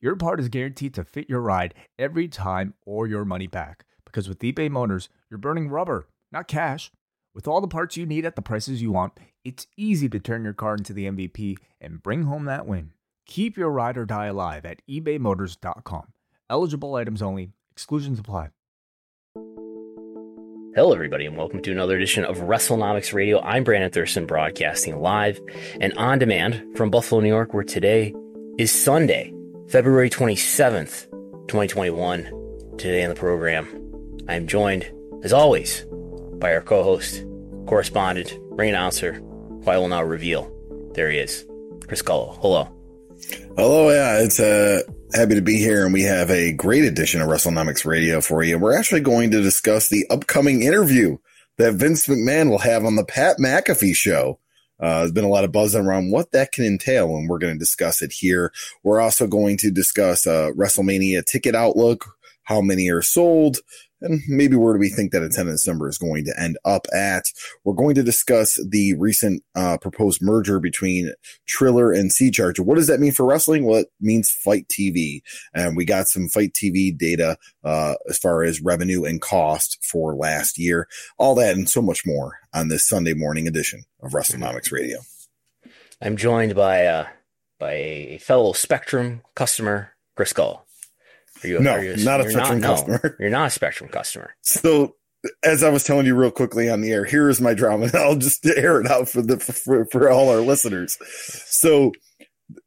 your part is guaranteed to fit your ride every time or your money back. Because with eBay Motors, you're burning rubber, not cash. With all the parts you need at the prices you want, it's easy to turn your car into the MVP and bring home that win. Keep your ride or die alive at ebaymotors.com. Eligible items only, exclusions apply. Hello, everybody, and welcome to another edition of WrestleNomics Radio. I'm Brandon Thurston, broadcasting live and on demand from Buffalo, New York, where today is Sunday, February 27th, 2021. Today on the program, I am joined, as always, by our co host, correspondent, ring announcer, who I will now reveal. There he is, Chris Gullo. Hello. Hello, yeah, it's uh, happy to be here, and we have a great edition of WrestleNomics Radio for you. We're actually going to discuss the upcoming interview that Vince McMahon will have on the Pat McAfee show. Uh, there's been a lot of buzz around what that can entail, and we're going to discuss it here. We're also going to discuss uh, WrestleMania ticket outlook, how many are sold, and maybe where do we think that attendance number is going to end up at. We're going to discuss the recent uh, proposed merger between Triller and SeaChange. What does that mean for wrestling? Well, it means FITE TV, and we got some FITE TV data uh, as far as revenue and cost for last year. All that and so much more on this Sunday morning edition of WrestleNomics Radio. I'm joined by uh, by a fellow Spectrum customer, Chris Gull. Are you, no, are you, not a Spectrum not, customer. No, you're not a Spectrum customer. So, as I was telling you real quickly on the air, here is my drama. I'll just air it out for the for, for all our listeners. So,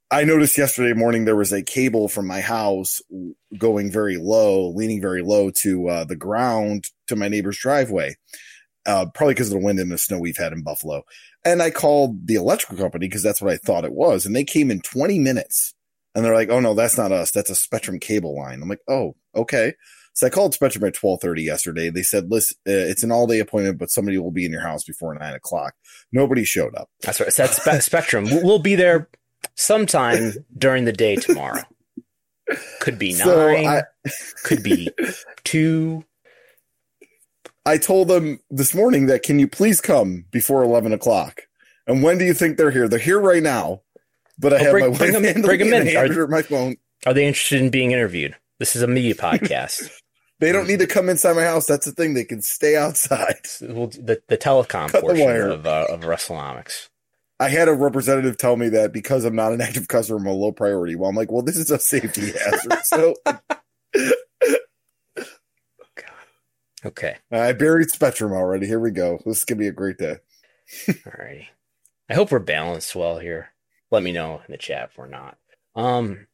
I noticed yesterday morning there was a cable from my house going very low, leaning very low to uh, the ground to my neighbor's driveway. Uh, probably because of the wind and the snow we've had in Buffalo. And I called the electrical company because that's what I thought it was. And they came in 20 minutes and they're like, oh no, that's not us. That's a Spectrum cable line. I'm like, oh, okay. So I called Spectrum at 1230 yesterday. They said, listen, uh, it's an all day appointment, but somebody will be in your house before nine o'clock. Nobody showed up. That's right. So that's Spe- Spectrum. We'll be there sometime during the day tomorrow. Could be nine, so I, could be two. I told them this morning that can you please come before 11 o'clock? And when do you think they're here? They're here right now. But I oh, have bring, my bring wife them, bring them in. Are, my phone. Are they interested in being interviewed? This is a media podcast. they don't need to come inside my house. That's the thing. They can stay outside. Well, the, the telecom Cut portion the of uh, of WrestleNomics. I had a representative tell me that because I'm not an active customer, I'm a low priority. Well, I'm like, well, this is a safety hazard. So, okay. I buried Spectrum already. Here we go. This is gonna be a great day. All righty. I hope we're balanced well here let me know in the chat if we're not. Um,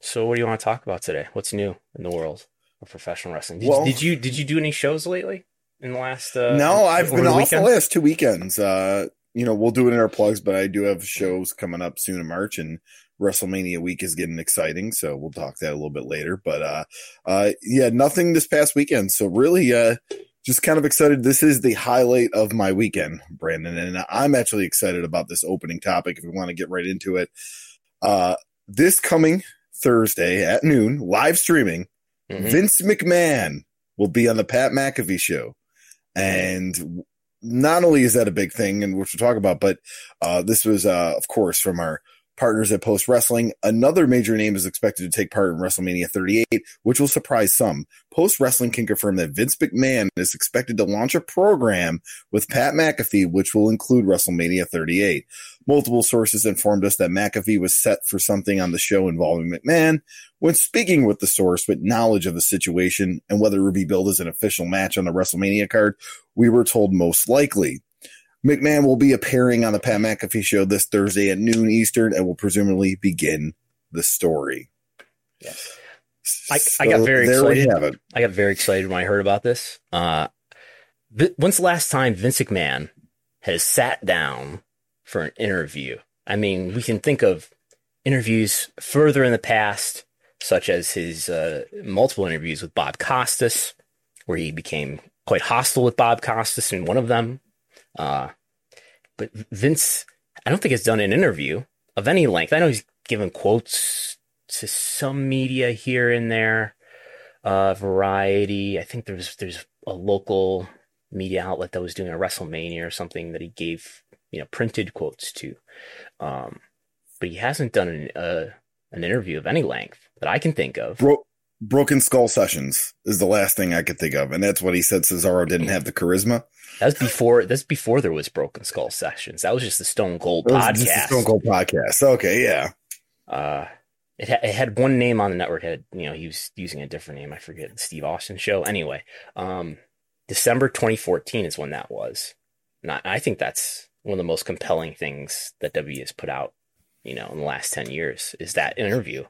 so what do you want to talk about today? What's new in the world of professional wrestling? Did, well, did you did you do any shows lately in the last? Uh, no, I've been the off weekend? the last two weekends. Uh, you know, we'll do it in our plugs, but I do have shows coming up soon in March, and WrestleMania week is getting exciting. So we'll talk that a little bit later. But uh, uh, yeah, nothing this past weekend. So really, uh, just kind of excited. This is the highlight of my weekend, Brandon, and I'm actually excited about this opening topic. If we want to get right into it, uh, this coming Thursday at noon, live streaming, mm-hmm. Vince McMahon will be on the Pat McAfee show, and not only is that a big thing, and which we'll talk about, but uh, this was, uh, of course, from our partners at Post Wrestling. Another major name is expected to take part in WrestleMania 38, which will surprise some. Post Wrestling can confirm that Vince McMahon is expected to launch a program with Pat McAfee, which will include WrestleMania 38. Multiple sources informed us that McAfee was set for something on the show involving McMahon. When speaking with the source with knowledge of the situation and whether be billed as an official match on the WrestleMania card, we were told most likely. McMahon will be appearing on the Pat McAfee show this Thursday at noon Eastern and will presumably begin the story. Yes. I, so I got very excited. I got very excited when I heard about this. Uh, when's the last time Vince McMahon has sat down for an interview? I mean, we can think of interviews further in the past, such as his uh, multiple interviews with Bob Costas, where he became quite hostile with Bob Costas in one of them. Uh, but Vince, I don't think has done an interview of any length. I know he's given quotes to some media here and there, uh, Variety. I think there's there's a local media outlet that was doing a WrestleMania or something that he gave you know printed quotes to. Um, but he hasn't done an uh, an interview of any length that I can think of. Broken Skull Sessions is the last thing I could think of, and that's what he said. Cesaro didn't have the charisma. That's before. That's before there was Broken Skull Sessions. That was just the Stone Cold podcast. Stone Cold podcast. Okay, yeah. Uh, it, ha- it had one name on the network. It had you know he was using a different name. I forget the Steve Austin show. Anyway, um, December 2014 is when that was. And I think that's one of the most compelling things that W has put out. You know, in the last 10 years is that interview.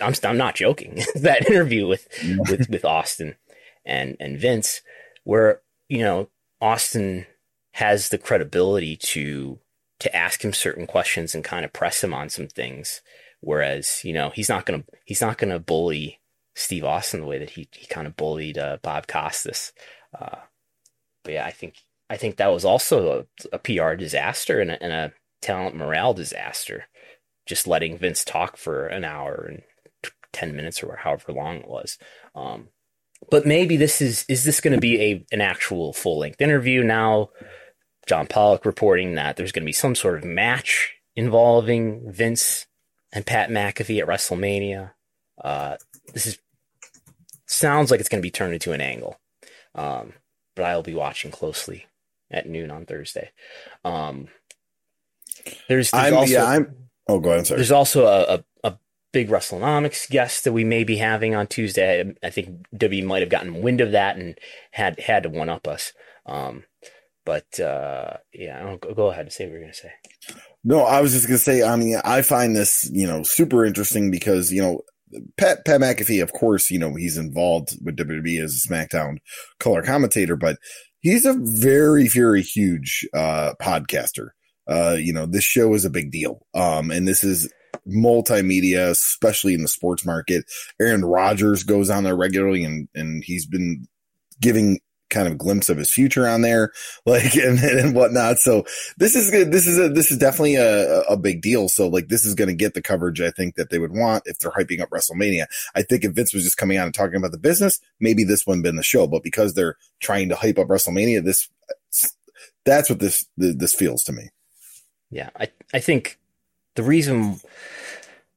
I'm I'm not joking. that interview with with with Austin and and Vince, where you know Austin has the credibility to to ask him certain questions and kind of press him on some things, whereas you know he's not gonna he's not gonna bully Steve Austin the way that he he kind of bullied uh, Bob Costas. Uh, but yeah, I think I think that was also a, a PR disaster and a, and a talent morale disaster. Just letting Vince talk for an hour and 10 minutes or however long it was. Um, but maybe this is is this going to be a an actual full length interview now? John Pollock reporting that there's going to be some sort of match involving Vince and Pat McAfee at WrestleMania. Uh, this is sounds like it's going to be turned into an angle, um, but I'll be watching closely at noon on Thursday. Um, there's, there's I'm, also yeah, I'm. Oh, go ahead. Sorry. there's also a, a big WrestleNomics guest that we may be having on Tuesday. I, think W might have gotten wind of that and had had to one up us. Um, but uh, yeah, go, go ahead and say what you're going to say. No, I was just gonna say. I mean, I find this you know super interesting because you know Pat Pat McAfee, of course, you know he's involved with WWE as a SmackDown color commentator, but he's a very very huge uh, podcaster. Uh, you know, this show is a big deal, um, and this is multimedia, especially in the sports market. Aaron Rodgers goes on there regularly, and and he's been giving kind of glimpse of his future on there, like and, and whatnot. So this is good. This is a this is definitely a, a big deal. So like this is going to get the coverage I think that they would want if they're hyping up WrestleMania. I think if Vince was just coming out and talking about the business, maybe this wouldn't been the show. But because they're trying to hype up WrestleMania, this that's what this this feels to me. Yeah, I I think the reason.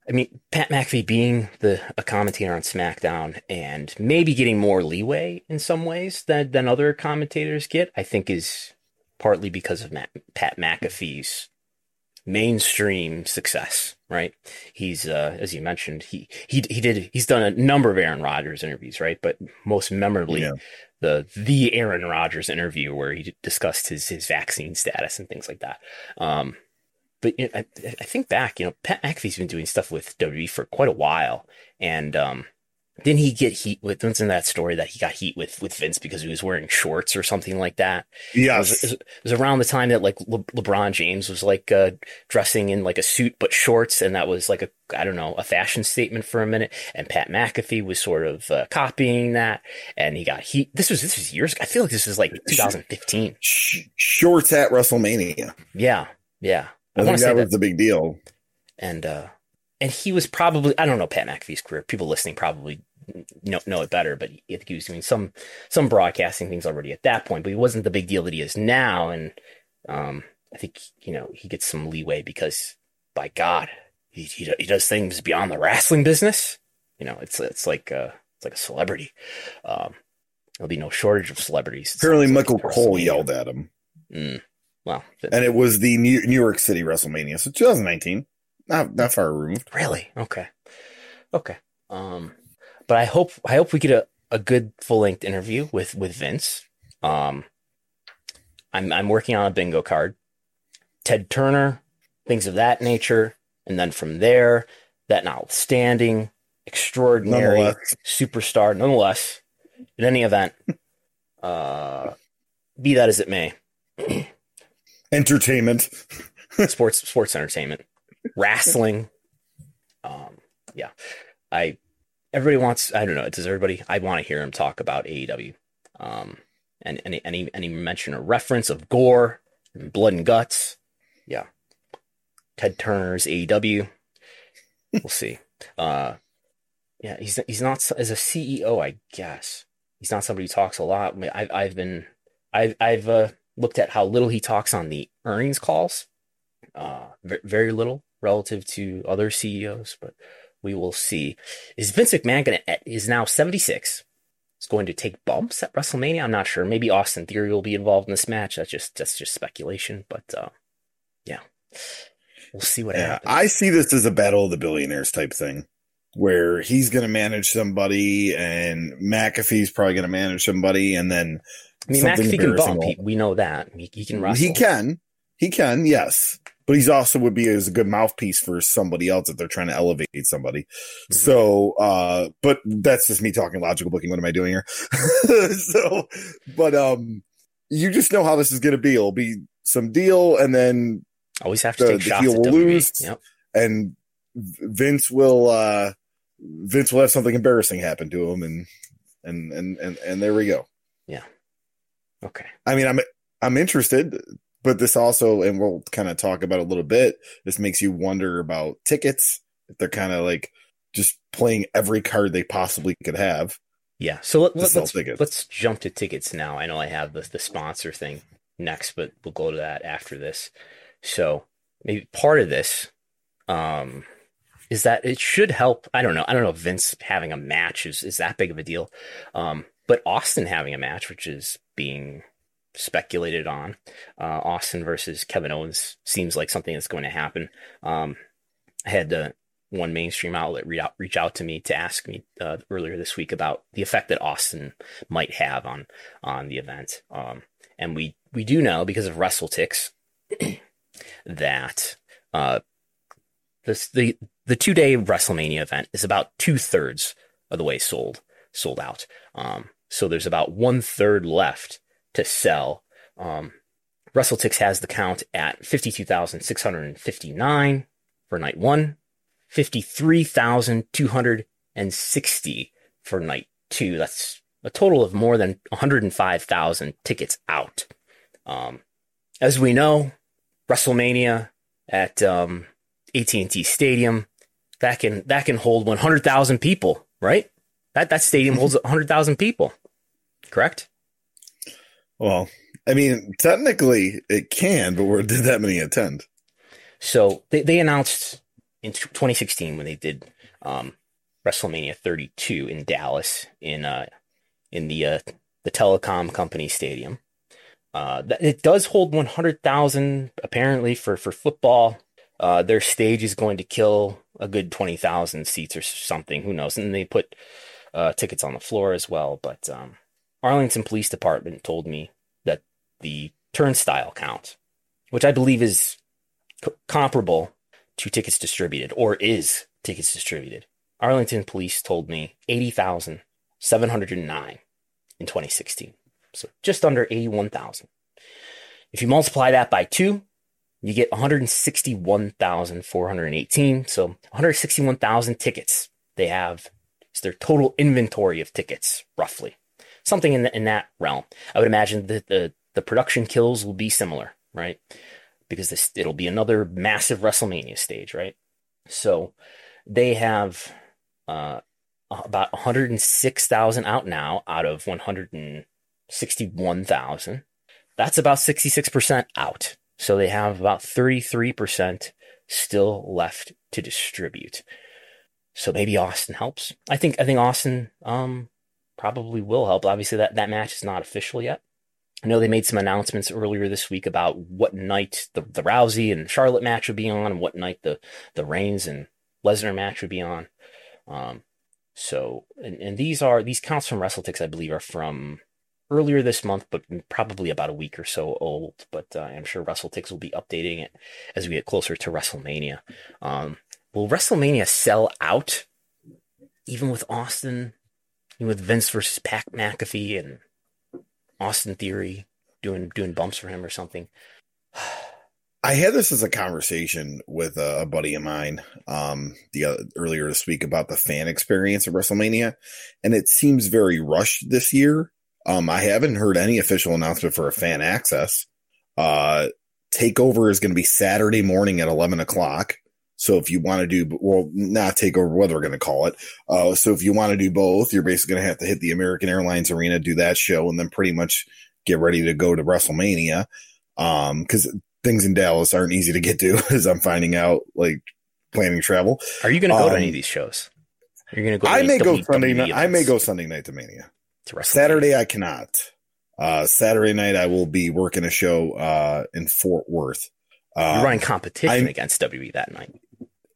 I mean, Pat McAfee being the a commentator on SmackDown and maybe getting more leeway in some ways than than other commentators get, I think is partly because of Matt, Pat McAfee's mainstream success. Right? He's uh, as you mentioned, he he he did he's done a number of Aaron Rodgers interviews, right? But most memorably, Yeah. the the Aaron Rodgers interview where he discussed his his vaccine status and things like that. Um, but you know, I, I think back, you know, Pat McAfee's been doing stuff with WWE for quite a while, and um, didn't he get heat with? Wasn't that story that he got heat with with Vince because he was wearing shorts or something like that? Yes. it was- it was around the time that like Le- LeBron James was like uh, dressing in like a suit but shorts, and that was like a I don't know a fashion statement for a minute. And Pat McAfee was sort of uh, copying that, and he got heat. This was this was years. ago. I feel like this was like 2015. Shorts at WrestleMania. Yeah, yeah. I, wanna think that was the big deal. and uh and he was probably I don't know Pat McAfee's career. People listening probably know know it better, but I think he was doing some some broadcasting things already at that point. But he wasn't the big deal that he is now, and um I think you know he gets some leeway because by God he he, he does things beyond the wrestling business. You know, it's it's like uh it's like a celebrity. Um, there'll be no shortage of celebrities. Apparently, sounds like, Michael Cole yelled at him, Mm. Well, th- and it was the New, New York City WrestleMania, so 2019, not not far removed. Really? Okay. Okay. Um, but I hope I hope we get a, a good full length interview with with Vince. Um, I'm I'm working on a bingo card. Ted Turner, things of that nature, and then from there, that notwithstanding, extraordinary Nonetheless, superstar, nonetheless. In any event, uh, be that as it may, entertainment. sports sports entertainment, wrestling. Um, yeah, I everybody wants. I don't know. Does everybody? I want to hear him talk about AEW. Um, and any any any mention or reference of gore and blood and guts. Yeah. Ted Turner's AEW. we'll see. Uh, yeah, he's he's not as a CEO, I guess. He's not somebody who talks a lot. I've I've been I've I've uh, looked at how little he talks on the earnings calls. Uh, very little relative to other CEOs, but we will see. Is Vince McMahon going to is now 76? Is going to take bumps at WrestleMania? I'm not sure. Maybe Austin Theory will be involved in this match. That's just that's just speculation, but uh, yeah, we'll see what yeah, happens. I see this as a battle of the billionaires type thing, where he's going to manage somebody, and McAfee's probably going to manage somebody, and then I mean McAfee can bump. He, we know that he, he can wrestle. He can. He can. Yes but he's also would be as a good mouthpiece for somebody else if they're trying to elevate somebody. Mm-hmm. So, uh, but that's just me talking logical booking. What am I doing here? so, but, um, you just know how this is going to be. It'll be some deal and then always have to the, take the shots will lose yep. and Vince will, uh, Vince will have something embarrassing happen to him and, and, and, and, and there we go. Yeah. Okay. I mean, I'm, I'm interested but this also, and we'll kind of talk about a little bit. This makes you wonder about tickets. If they're kind of like just playing every card they possibly could have. Yeah. So let, us let's, let's jump to tickets now. I know I have the the sponsor thing next, but we'll go to that after this. So maybe part of this um, is that it should help. I don't know. I don't know if Vince having a match is, is that big of a deal. Um, but Austin having a match, which is being speculated on. Uh, Austin versus Kevin Owens seems like something that's going to happen. Um, I had the one mainstream outlet reach out, reach out to me to ask me uh, earlier this week about the effect that Austin might have on on the event. Um, and we we do know because of WrestleTix that uh, this, the the two day WrestleMania event is about two thirds of the way sold sold out. Um, so there's about one third left to sell. Um, WrestleTix has the count at 52,659 for night one, 53,260 for night two. That's a total of more than 105,000 tickets out. Um, as we know, WrestleMania at um, AT&T Stadium that can that can hold 100,000 people, right? That that stadium holds 100,000 people. Correct? Well, I mean, technically it can, but where did that many attend? So they, they announced in 2016 when they did um, WrestleMania 32 in Dallas in uh, in the uh, the telecom company stadium. Uh, it does hold 100,000 apparently for for football. Uh, their stage is going to kill a good 20,000 seats or something. Who knows? And they put uh, tickets on the floor as well. But um, Arlington Police Department told me that the turnstile count, which I believe is c- comparable to tickets distributed or is tickets distributed. Arlington Police told me 80,709 in 2016. So just under 81,000. If you multiply that by two, you get 161,418. So 161,000 tickets they have. It's their total inventory of tickets, roughly something in the, in that realm. I would imagine that the the production kills will be similar, right? Because this it'll be another massive WrestleMania stage, right? So they have uh, about 106,000 out now out of 161,000. That's about 66% out. So they have about 33% still left to distribute. So maybe Austin helps. I think I think Austin um, probably will help. Obviously, that, that match is not official yet. I know they made some announcements earlier this week about what night the, the Rousey and Charlotte match would be on, and what night the the Reigns and Lesnar match would be on. Um, so, and, and these are these counts from WrestleTix, I believe, are from earlier this month, but probably about a week or so old. But uh, I'm sure WrestleTix will be updating it as we get closer to WrestleMania. Um, will WrestleMania sell out even with Austin even with Vince versus Pat McAfee and Austin Theory doing doing bumps for him or something. I had this as a conversation with a, buddy of mine um, the uh, earlier this week about the fan experience of WrestleMania, and it seems very rushed this year. Um, I haven't heard any official announcement for a fan access. Uh, takeover is going to be Saturday morning at 11 o'clock. So if you want to do, well, not takeover, what they're going to call it. Uh, so if you want to do both, you're basically going to have to hit the American Airlines Arena, do that show, and then pretty much get ready to go to WrestleMania. Um, cause things in Dallas aren't easy to get to as I'm finding out, like planning travel. Are you going to go Um, to any of these shows? You're going to go? I may go Sunday night. I may go Sunday night to Mania. To? Saturday, I cannot. Uh, Saturday night, I will be working a show, uh, in Fort Worth. Uh, You're running competition I'm- against WWE that night.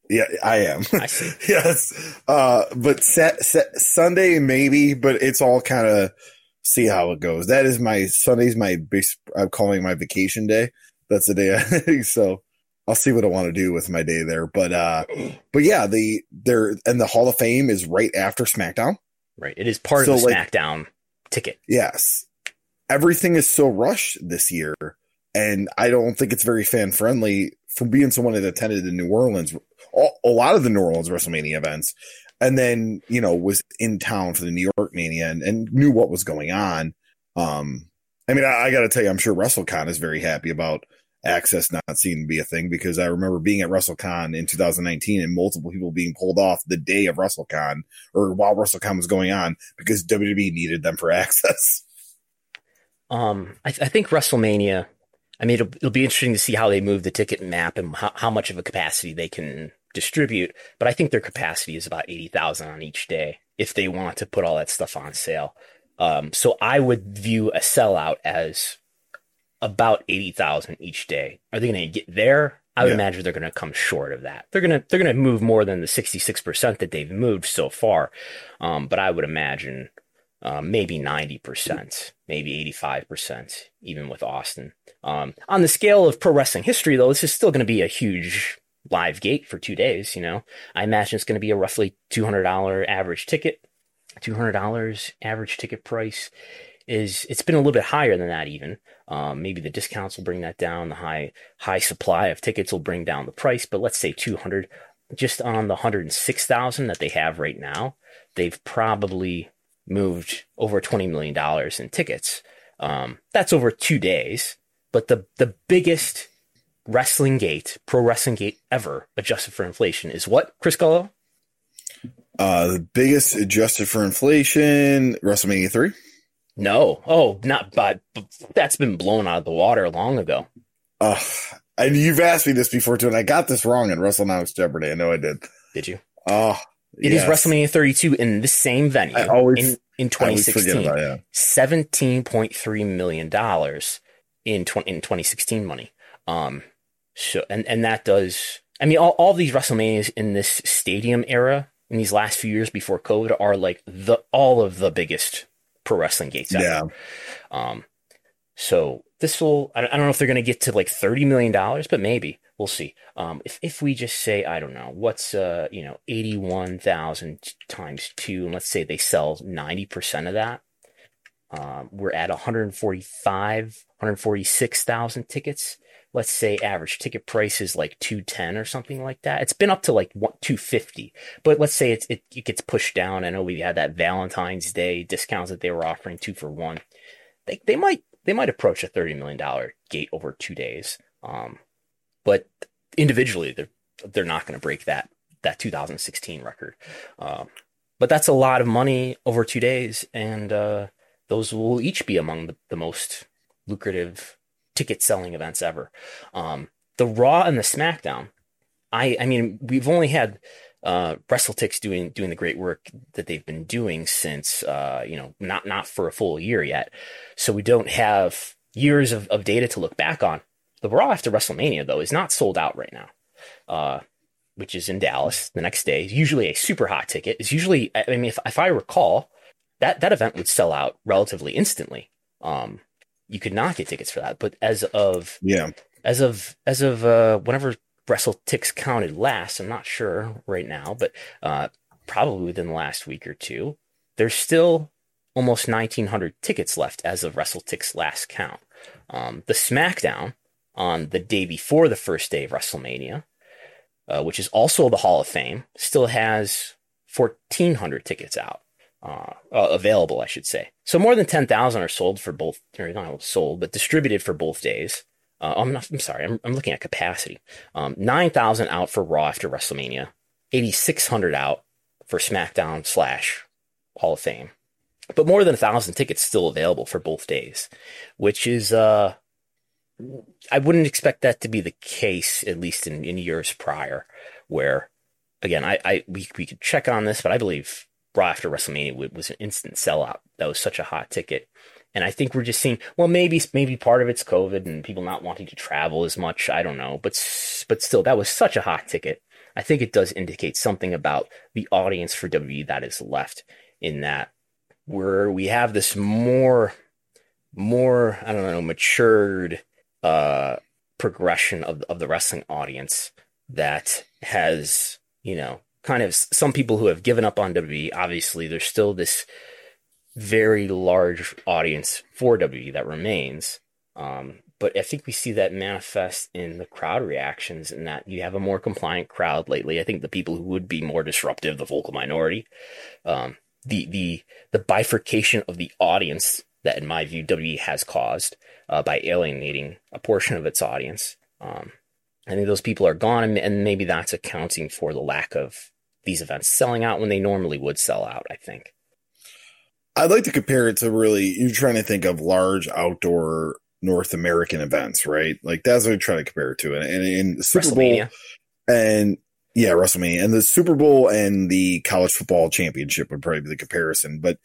Yeah, I am. I see. yes. Uh, but set, set Sunday maybe, but it's all kind of see how it goes. That is my Sunday's my base. I'm calling my vacation day. That's the day. I, so I'll see what I want to do with my day there. But, uh, but yeah, the, there, and the Hall of Fame is right after SmackDown. Right. It is part So, of the like- SmackDown ticket. Yes. Everything is so rushed this year. And I don't think it's very fan friendly from being someone that attended the New Orleans, a, a lot of the New Orleans WrestleMania events, and then, you know, was in town for the New York Mania and, and knew what was going on. Um, I mean, I, I got to tell you, I'm sure WrestleCon is very happy about access not seen to be a thing because I remember being at WrestleCon in 2019 and multiple people being pulled off the day of WrestleCon or while WrestleCon was going on because WWE needed them for access. Um, I, th- I think WrestleMania. I mean, it'll, it'll be interesting to see how they move the ticket map and how, how much of a capacity they can distribute. But I think their capacity is about eighty thousand on each day if they want to put all that stuff on sale. Um, so I would view a sellout as about eighty thousand each day. Are they going to get there? I would Yeah. imagine they're going to come short of that. They're going to they're going to move more than the sixty six percent that they've moved so far. Um, but I would imagine um, maybe 90%, maybe 85%, even with Austin. Um, on the scale of pro wrestling history, though, this is still going to be a huge live gate for two days. You know, I imagine it's going to be a roughly $200 average ticket. $200 average ticket price is it's been a little bit higher than that even um, maybe the discounts will bring that down the high high supply of tickets will bring down the price but let's say 200 just on the 106000 that they have right now they've probably moved over $20 million in tickets. Um, that's over two days. But the, the biggest wrestling gate, pro wrestling gate ever adjusted for inflation is what, Chris Gullo? Uh, the biggest adjusted for inflation, WrestleMania 3. No. Oh, not, but that's been blown out of the water long ago. Uh, and you've asked me this before too, and I got this wrong in WrestleNomics Jeopardy. I know I did. Did you? Oh, It is yes. WrestleMania 32 in the same venue I always- in, in I always forget 2016. about it. $17.3 million in, tw- in 2016 money. Um, so, and, and that does, I mean, all, all these WrestleManias in this stadium era in these last few years before COVID are like the, all of the biggest pro wrestling gates. Yeah. Um, so this will, I don't, I don't know if they're going to get to like $30 million, but maybe we'll see. Um, if, if we just say, I don't know, what's, uh, you know, 81,000 times two, and let's say they sell 90% of that, um, we're at 145, 146,000 tickets. Let's say average ticket price is like 210 or something like that. It's been up to like one, 250, but let's say it, it gets pushed down. I know we had that Valentine's Day discounts that they were offering two for one. They, they might, they might approach a $30 million gate over two days. Um, but individually, they're, they're not going to break that, that 2016 record. Um, but that's a lot of money over two days. And, uh, those will each be among the, the most lucrative ticket selling events ever. Um, the Raw and the SmackDown, I, I mean, we've only had uh, WrestleTix doing doing the great work that they've been doing since uh, you know not not for a full year yet, so we don't have years of, of data to look back on. The Raw after WrestleMania though is not sold out right now. Uh, which is in Dallas the next day. is Usually a super hot ticket. It's usually, I mean, if, if I recall, that that event would sell out relatively instantly. Um, you could not get tickets for that, but as of Yeah. as of as of uh, whenever WrestleTix counted last, I'm not sure right now, but uh, probably within the last week or two, there's still almost 1,900 tickets left as of WrestleTix last count. Um, the SmackDown on the day before the first day of WrestleMania, uh, which is also the Hall of Fame, still has 1,400 tickets out. Uh, uh, available, I should say. So more than 10,000 are sold for both, or not sold, but distributed for both days. Uh, I'm not, I'm sorry, I'm, I'm looking at capacity. Um, 9,000 out for Raw after WrestleMania, 8,600 out for SmackDown slash Hall of Fame. But more than a thousand tickets still available for both days, which is, uh, I wouldn't expect that to be the case, at least in, in years prior, where again, I, I we, we could check on this, but I believe Raw after WrestleMania was an instant sellout. That was such a hot ticket. And I think we're just seeing, well, maybe, maybe part of it's COVID and people not wanting to travel as much. I don't know, but, but still, that was such a hot ticket. I think it does indicate something about the audience for WWE that is left in that where we have this more, more, I don't know, matured, uh, progression of, of the wrestling audience that has, you know, kind of some people who have given up on WWE. Obviously, there's still this very large audience for WWE that remains. Um, but I think we see that manifest in the crowd reactions and that you have a more compliant crowd lately. I think the people who would be more disruptive, the vocal minority, um, the the the bifurcation of the audience that, in my view, WWE has caused uh, by alienating a portion of its audience. Um, I think those people are gone, and, and maybe that's accounting for the lack of these events selling out when they normally would sell out. I think. I'd like to compare it to really you're trying to think of large outdoor North American events, right? Like that's what I'm trying to compare it to. And in Super Bowl and yeah, WrestleMania and the Super Bowl and the college football championship would probably be the comparison. But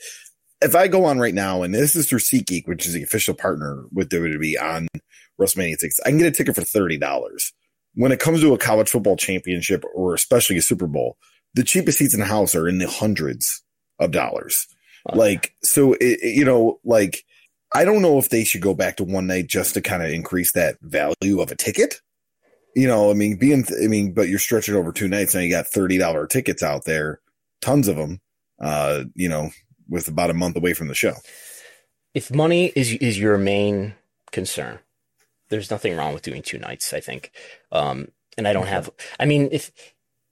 if I go on right now, and this is through SeatGeek, which is the official partner with WWE on WrestleMania tickets, I can get a ticket for thirty dollars. When it comes to a college football championship or especially a Super Bowl, the cheapest seats in the house are in the hundreds of dollars. Okay. Like, so, it, you know, like, I don't know if they should go back to one night just to kind of increase that value of a ticket. You know, I mean, being, I mean, but you're stretching over two nights. Now you got $30 tickets out there, tons of them, uh, you know, with about a month away from the show. If money is, is your main concern, there's nothing wrong with doing two nights, I think. Um, and I don't have, I mean, if,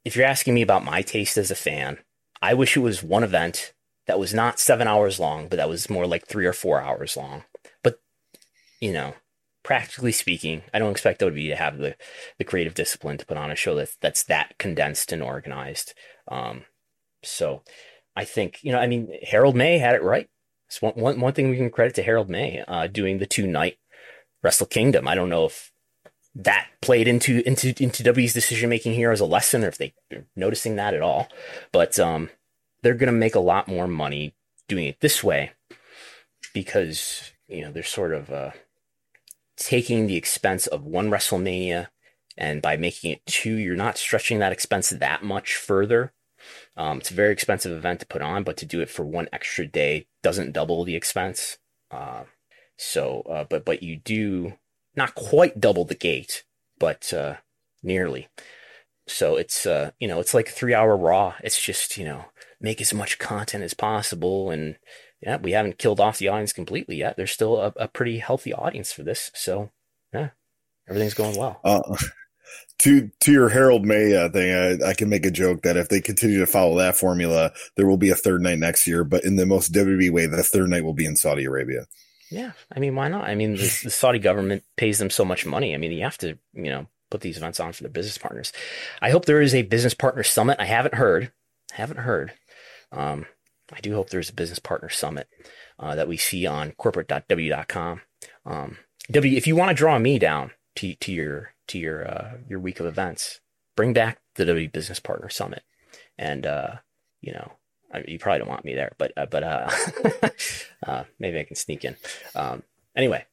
if you're asking me about my taste as a fan, I wish it was one event that was not seven hours long, but that was more like three or four hours long. But, you know, practically speaking, I don't expect ODB to be to have the, the creative discipline to put on a show that's, that's that condensed and organized. Um, so I think, you know, I mean, Harold Meij had it right. It's one, one, one thing we can credit to Harold Meij uh, doing the two night Wrestle Kingdom. I don't know if that played into into into W's decision making here as a lesson, or if they are noticing that at all. But um, they're going to make a lot more money doing it this way because you know they're sort of uh, taking the expense of one WrestleMania, and by making it two, you're not stretching that expense that much further. Um, it's a very expensive event to put on, but to do it for one extra day doesn't double the expense. Uh, so, uh, but but you do not quite double the gate, but uh, nearly. So it's uh, you know it's like a three hour raw. It's just you know make as much content as possible, and yeah, we haven't killed off the audience completely yet. There's still a, a pretty healthy audience for this. So yeah, everything's going well. Uh, to to your Harold Meij uh, thing, I, I, can make a joke that if they continue to follow that formula, there will be a third night next year. But in the most WWE way, the third night will be in Saudi Arabia. Yeah, I mean, why not? I mean, the, the, Saudi government pays them so much money. I mean, you have to, you know, put these events on for their business partners. I hope there is a business partner summit. I haven't heard, haven't heard. Um, I do hope there's a business partner summit uh, that we see on corporate.w.com. Um, W, if you want to draw me down to, to your to your uh, your week of events, bring back the W Business Partner Summit, and uh, you know I mean, you probably don't want me there, but uh, but uh, uh, maybe I can sneak in. Um, anyway,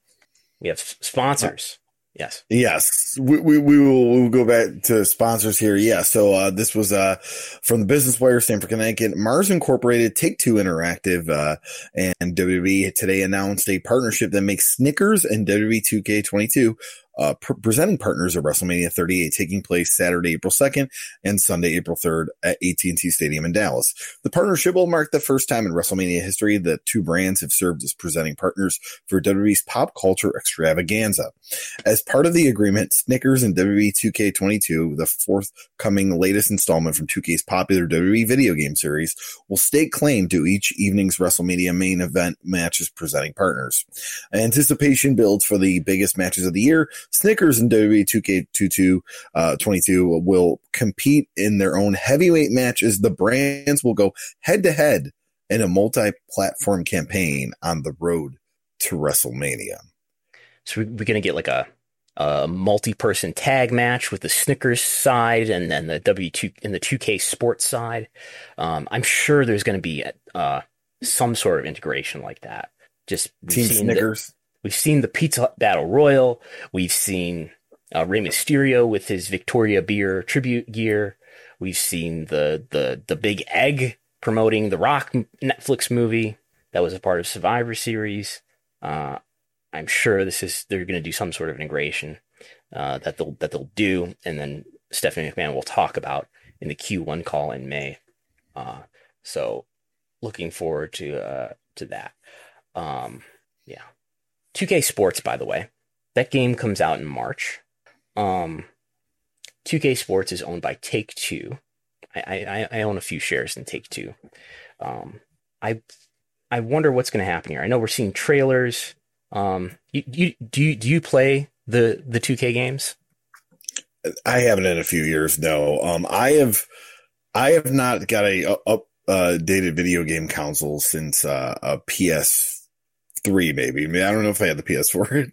we have sponsors. Yes. Yes. We, we, we, will we'll go back to sponsors here. Yeah. So, uh, this was, uh, from the Business Wire, Stamford, Connecticut, Mars Incorporated, Take Two Interactive, uh, and WWE today announced a partnership that makes Snickers and WWE 2K22 uh, pr- presenting partners of WrestleMania 38, taking place Saturday, April 2nd and Sunday, April 3rd at AT&T Stadium in Dallas. The partnership will mark the first time in WrestleMania history that two brands have served as presenting partners for WWE's pop culture extravaganza. As part of the agreement, Snickers and WWE 2K22, the forthcoming latest installment from 2K's popular WWE video game series, will stake claim to each evening's WrestleMania main event matches presenting partners. Anticipation builds for the biggest matches of the year. Snickers and WWE 2K22 uh, 22 will compete in their own heavyweight matches. The brands will go head to head in a multi-platform campaign on the road to WrestleMania. So we're going to get like a, a multi-person tag match with the Snickers side and then the W2 and the 2K Sports side. Um, I'm sure there's going to be uh, some sort of integration like that. Just Team Snickers. We've seen the Pizza Battle Royal. We've seen uh, Rey Mysterio with his Victoria Beer tribute gear. We've seen the the the Big Egg promoting the Rock Netflix movie that was a part of Survivor Series. Uh, I'm sure this is they're going to do some sort of integration uh, that they'll that they'll do, and then Stephanie McMahon will talk about in the Q1 call in May. Uh, so, looking forward to uh, to that. Um, 2K Sports, by the way, that game comes out in March. Um, 2K Sports is owned by Take Two. I, I, I own a few shares in Take Two. Um, I I wonder what's going to happen here. I know we're seeing trailers. Um, you, you, do you do you play the the 2K games? I haven't in a few years. No. Um, I have I have not got a updated video game console since uh, a PS three, maybe. I mean, I don't know if I had the PS4,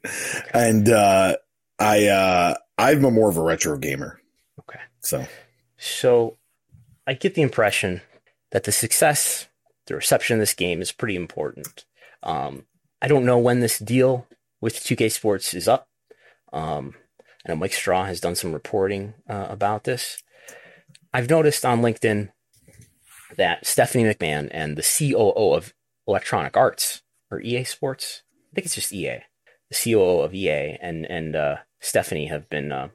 and uh, I uh, I'm more of a retro gamer. Okay. So, so I get the impression that the success, the reception of this game is pretty important. Um, I don't know when this deal with 2K Sports is up. Um, I know Mike Straw has done some reporting uh, about this. I've noticed on LinkedIn that Stephanie McMahon and the COO of Electronic Arts or EA Sports, I think it's just EA, the COO of EA and and uh, Stephanie have been uh,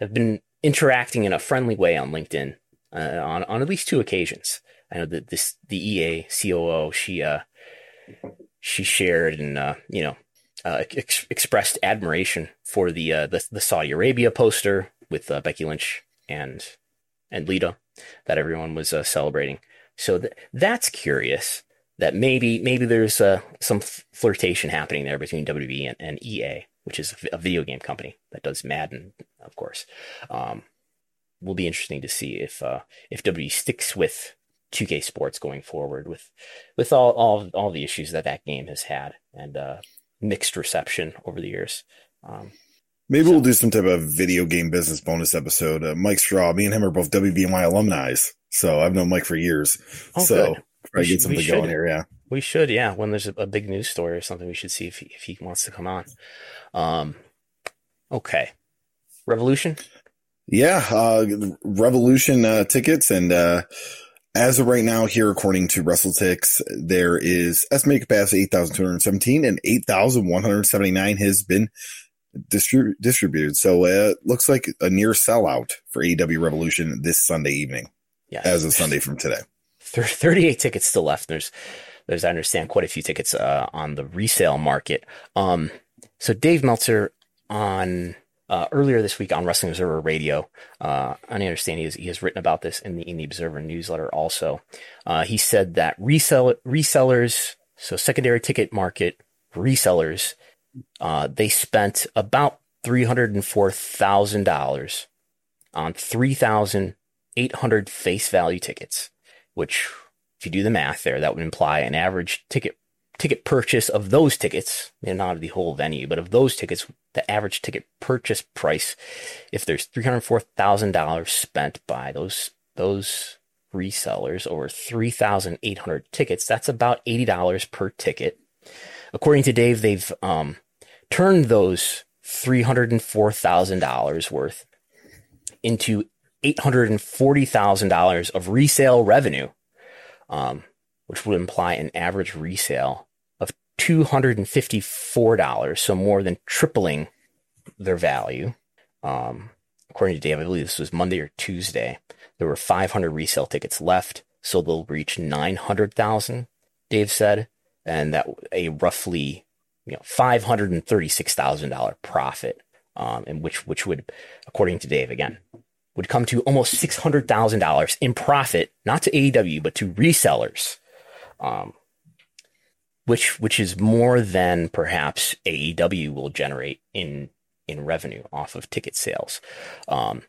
have been interacting in a friendly way on LinkedIn uh, on on at least two occasions. I know that this the EA COO she uh she shared and uh, you know uh, ex- expressed admiration for the, uh, the, the Saudi Arabia poster with uh, Becky Lynch and and Lita that everyone was celebrating. So th- that's curious. That maybe maybe there's uh, some f- flirtation happening there between WWE and, and EA, which is a, video game company that does Madden, of course. Um, will be interesting to see if uh, if WWE sticks with 2K Sports going forward with with all all all the issues that that game has had and uh, mixed reception over the years. Um, Maybe so. we'll do some type of video game business bonus episode. Uh, Mike Straw, me and him are both WBNY alumni, so I've known Mike for years. Oh, so I get something going here. Yeah, we should. Yeah, when there's a, a, big news story or something, we should see if he, if he wants to come on. Um, okay, Revolution. Yeah, uh, Revolution uh, tickets and uh, as of right now, here, according to WrestleTix, there is estimated capacity 8,217 and 8,179 has been distri- distributed. So uh, it looks like a near sellout for AEW Revolution this Sunday evening. Yeah. As of Sunday from today. 38 tickets still left. There's, there's, I understand, quite a few tickets uh, on the resale market. Um, so Dave Meltzer on uh, earlier this week on Wrestling Observer Radio. Uh, I understand he has, he has written about this in the in the Observer newsletter. Also, uh, he said that resell resellers, so secondary ticket market resellers, uh, they spent about three hundred and four thousand dollars on three thousand eight hundred face value tickets, which, if you do the math there, that would imply an average ticket ticket purchase of those tickets, not of the whole venue, but of those tickets, the average ticket purchase price, if there's $304,000 spent by those, those resellers over 3,800 tickets, that's about $80 per ticket. According to Dave, they've, um, turned those $304,000 worth into $840,000 of resale revenue. Um, which would imply an average resale of $254, so more than tripling their value. Um, according to Dave, I believe this was Monday or Tuesday. There were 500 resale tickets left, so they'll reach 900,000. Dave said, and that a roughly you know five hundred and thirty six thousand dollar profit, um, and which which would, according to Dave again, would come to almost six hundred thousand dollars in profit, not to AEW but to resellers, um, which which is more than perhaps AEW will generate in in revenue off of ticket sales. Um,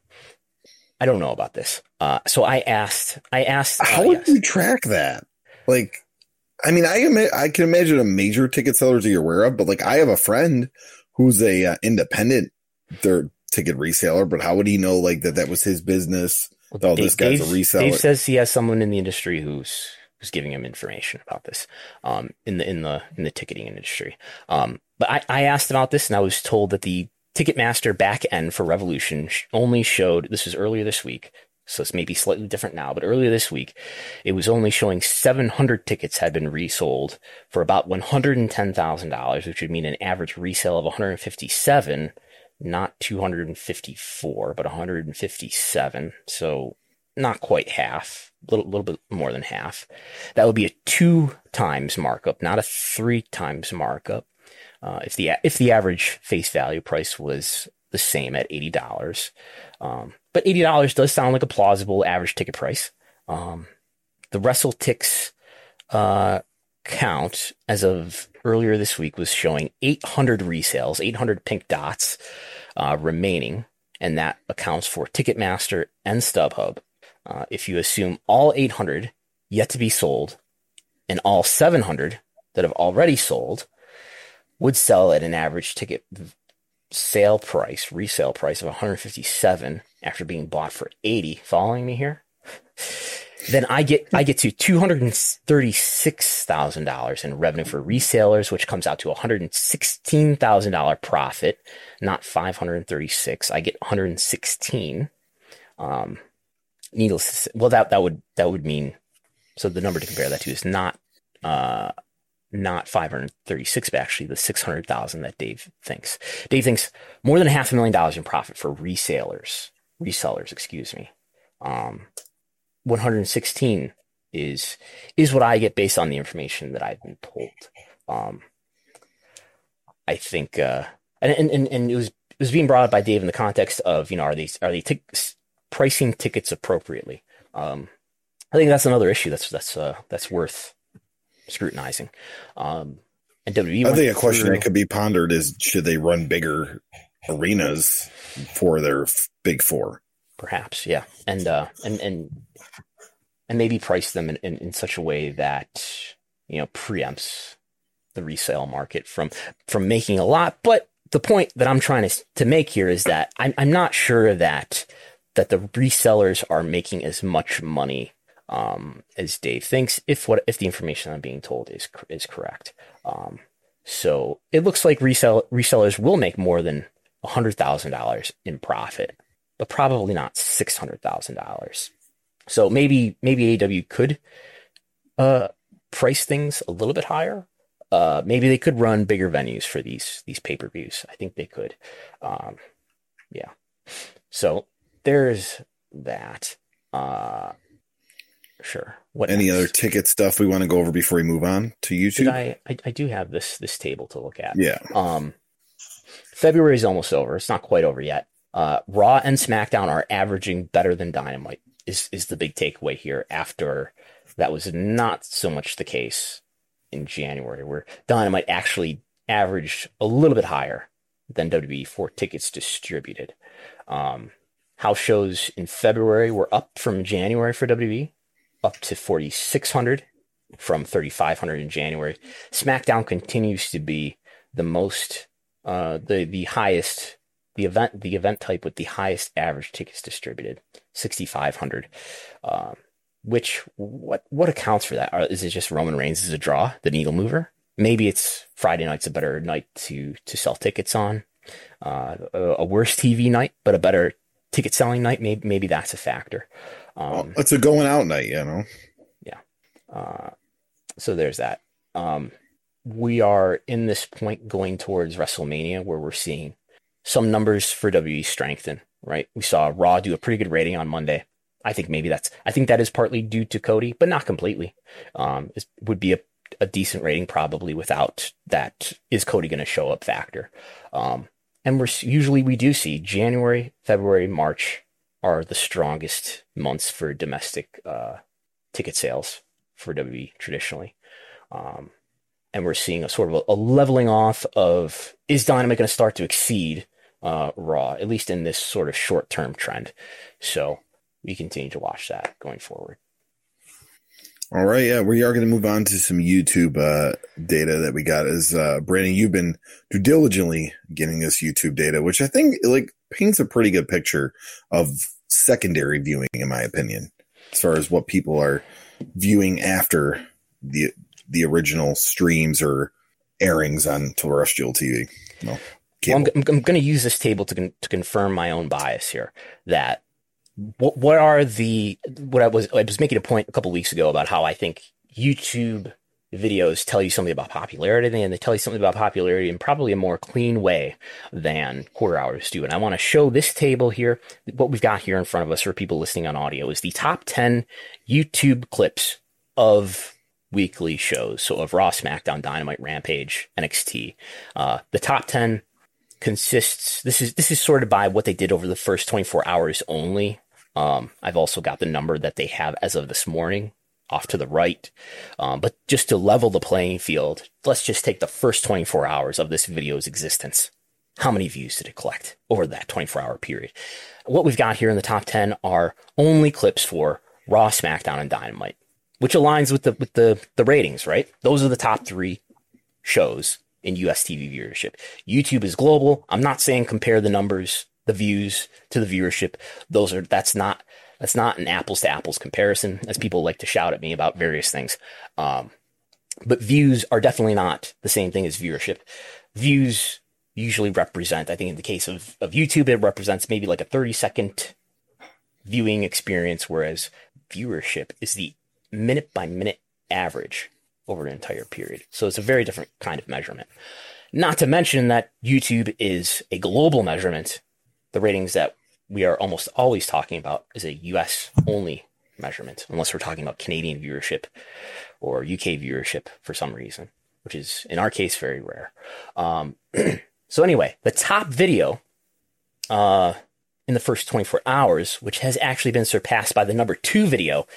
I don't know about this, uh, so I asked. I asked. How uh, would yes. you track that? Like, I mean, I I can imagine a major ticket sellers that you're aware of, but like, I have a friend who's a uh, independent third ticket reseller, but how would he know like that that was his business? Oh, this guy's a reseller. Dave says he has someone in the industry who's who's giving him information about this um, in the in the in the ticketing industry. Um, but I, I asked about this and I was told that the Ticketmaster back end for Revolution only showed this was earlier this week, so it's maybe slightly different now. But earlier this week, it was only showing 700 tickets had been resold for about 110 thousand dollars, which would mean an average resale of 157 not 254, but 157. So not quite half, a little, little bit more than half. That would be a two times markup, not a three times markup. Uh, if the if the average face value price was the same at eighty dollars, um, but eighty dollars does sound like a plausible average ticket price. Um, the WrestleTix uh, count as of earlier this week was showing 800 resales, 800 pink dots uh, remaining, and that accounts for Ticketmaster and StubHub. Uh, if you assume all 800 yet to be sold and all 700 that have already sold would sell at an average ticket sale price, resale price of 157 after being bought for 80. Following me here? then I get I get to two hundred and thirty six thousand dollars in revenue for resellers, which comes out to one hundred and sixteen thousand dollar profit, not five hundred and thirty six. I get one hundred and sixteen. Um, needless to say, well that that would that would mean so the number to compare that to is not uh not 536 but actually the 600,000 that Dave thinks. Dave thinks more than half a million dollars in profit for resellers, resellers, excuse me. Um 116 is is what I get based on the information that I've been told. Um, I think, uh, and, and and it was it was being brought up by Dave in the context of you know are these are they t- pricing tickets appropriately? Um, I think that's another issue that's that's uh, that's worth scrutinizing. Um, and WWE I think a question through- that could be pondered is should they run bigger arenas for their f- big four? Perhaps yeah. And uh and and and maybe price them in, in, in such a way that you know preempts the resale market from from making a lot. But the point that i'm trying to to make here is that i'm, I'm not sure that that the resellers are making as much money um, as Dave thinks if what if the information I'm being told is is correct. Um, so it looks like resell resellers will make more than hundred thousand dollars in profit but probably not six hundred thousand dollars. So maybe maybe AEW could uh, price things a little bit higher. Uh, maybe they could run bigger venues for these these pay per views. I think they could. Um, yeah. So there's that. Uh, sure. What Any next? other ticket stuff we want to go over before we move on to YouTube? I, I I do have this this table to look at. yeah. Um, February is almost over. It's not quite over yet. Uh, Raw and SmackDown are averaging better than Dynamite. Is is the big takeaway here? After that was not so much the case in January, where Dynamite actually averaged a little bit higher than WWE for tickets distributed. Um, house shows in February were up from January for WWE, up to 4,600 from 3,500 in January. SmackDown continues to be the most, uh, the the highest, the event the event type with the highest average tickets distributed, 6,500. Um, which what what accounts for that is is it just Roman Reigns is a draw, the needle mover? Maybe it's Friday night's a better night to to sell tickets on. Uh, a, a worse TV night, but a better ticket selling night. Maybe maybe that's a factor. Um, it's a going out night, you know. Yeah. Uh, so there's that. Um, we are in this point going towards WrestleMania where we're seeing some numbers for WWE strengthen, right? We saw Raw do a pretty good rating on Monday. I think maybe that's, I think that is partly due to Cody, but not completely. Um, it would be a, a decent rating probably without that is Cody going to show up factor. Um, and we're usually, we do see January, February, March are the strongest months for domestic, uh, ticket sales for WWE traditionally. Um, and we're seeing a sort of a, a leveling off of is Dynamite going to start to exceed uh, Raw, at least in this sort of short term trend. So we continue to watch that going forward. All right, yeah, we are going to move on to some YouTube uh, data that we got. As uh, Brandon, you've been diligently getting this YouTube data, which I think like paints a pretty good picture of secondary viewing, in my opinion, as far as what people are viewing after the the original streams or airings on terrestrial TV. No. Well, I'm, I'm going to use this table to con- to confirm my own bias here. That what what are the what I was I was making a point a couple weeks ago about how I think YouTube videos tell you something about popularity and they tell you something about popularity in probably a more clean way than quarter hours do. And I want to show this table here. What we've got here in front of us for people listening on audio is the top 10 YouTube clips of weekly shows. So of Raw, SmackDown, Dynamite, Rampage, NXT. Uh, the top 10 consists, this is, this is sorted by what they did over the first 24 hours only. Um, I've also got the number that they have as of this morning off to the right. Um, but just to level the playing field, let's just take the first 24 hours of this video's existence. How many views did it collect over that 24 hour period? What we've got here in the top 10 are only clips for Raw, SmackDown, and Dynamite which aligns with the with the the ratings, right? Those are the top three shows in US TV viewership. YouTube is global. I'm not saying compare the numbers, the views to the viewership. Those are that's not that's not an apples to apples comparison, as people like to shout at me about various things. Um, but views are definitely not the same thing as viewership. Views usually represent, I think in the case of, of YouTube, it represents maybe like a 30 second viewing experience, whereas viewership is the minute by minute average over an entire period. So it's a very different kind of measurement. Not to mention that YouTube is a global measurement. The ratings that we are almost always talking about is a US only measurement, unless we're talking about Canadian viewership or UK viewership for some reason, which is in our case very rare. Um, so anyway, the top video uh, in the first 24 hours, which has actually been surpassed by the number two video,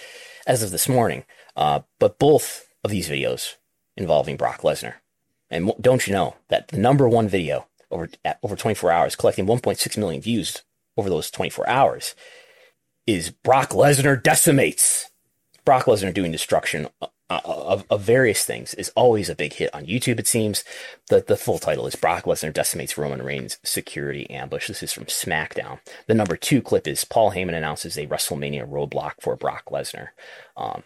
as of this morning. Uh, but both of these videos involving Brock Lesnar. And don't you know that the number one video over at over 24 hours, collecting 1.6 million views over those 24 hours, is Brock Lesnar decimates. Brock Lesnar doing destruction uh, uh, of, of, various things is always a big hit on YouTube. It seems the the full title is Brock Lesnar decimates Roman Reigns security ambush. This is from SmackDown. The number two clip is Paul Heyman announces a WrestleMania roadblock for Brock Lesnar. Um,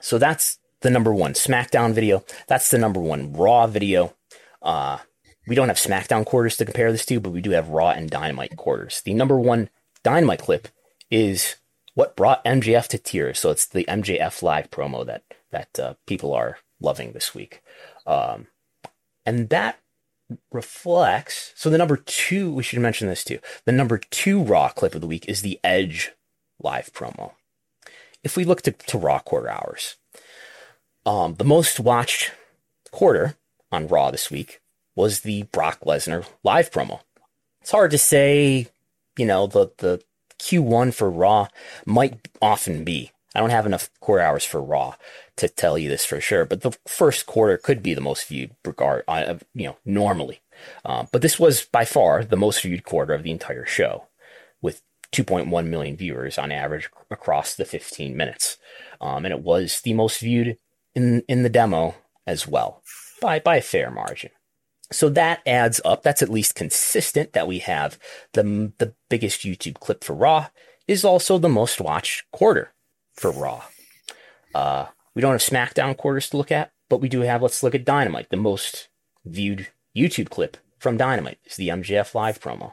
so that's the number one SmackDown video. That's the number one Raw video. Uh, we don't have SmackDown quarters to compare this to, but we do have Raw and Dynamite quarters. The number one Dynamite clip is what brought MJF to tears. So it's the MJF live promo that that uh, people are loving this week. Um, and that reflects. So the number two, we should mention this too. The number two Raw clip of the week is the Edge live promo. If we look to, to Raw quarter hours, um, the most watched quarter on Raw this week was the Brock Lesnar live promo. It's hard to say, you know, the, the Q1 for Raw might often be. I don't have enough core hours for Raw to tell you this for sure, but the first quarter could be the most viewed regard, uh, you know, normally. Uh, but this was by far the most viewed quarter of the entire show, with 2.1 million viewers on average across the 15 minutes, um, and it was the most viewed in in the demo as well by by a fair margin. So that adds up. That's at least consistent that we have the the biggest YouTube clip for Raw is also the most watched quarter for Raw. Uh, we don't have SmackDown quarters to look at, but we do have, let's look at Dynamite. The most viewed YouTube clip from Dynamite is the MJF Live promo.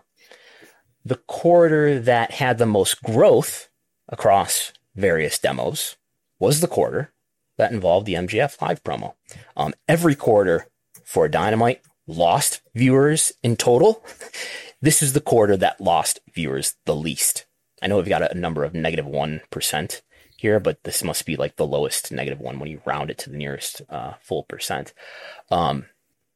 The quarter that had the most growth across various demos was the quarter that involved the MJF Live promo. Um, every quarter for Dynamite lost viewers in total, this is the quarter that lost viewers the least. I know we've got a number of negative 1 here, but this must be like the lowest negative one when you round it to the nearest uh, full percent. Um,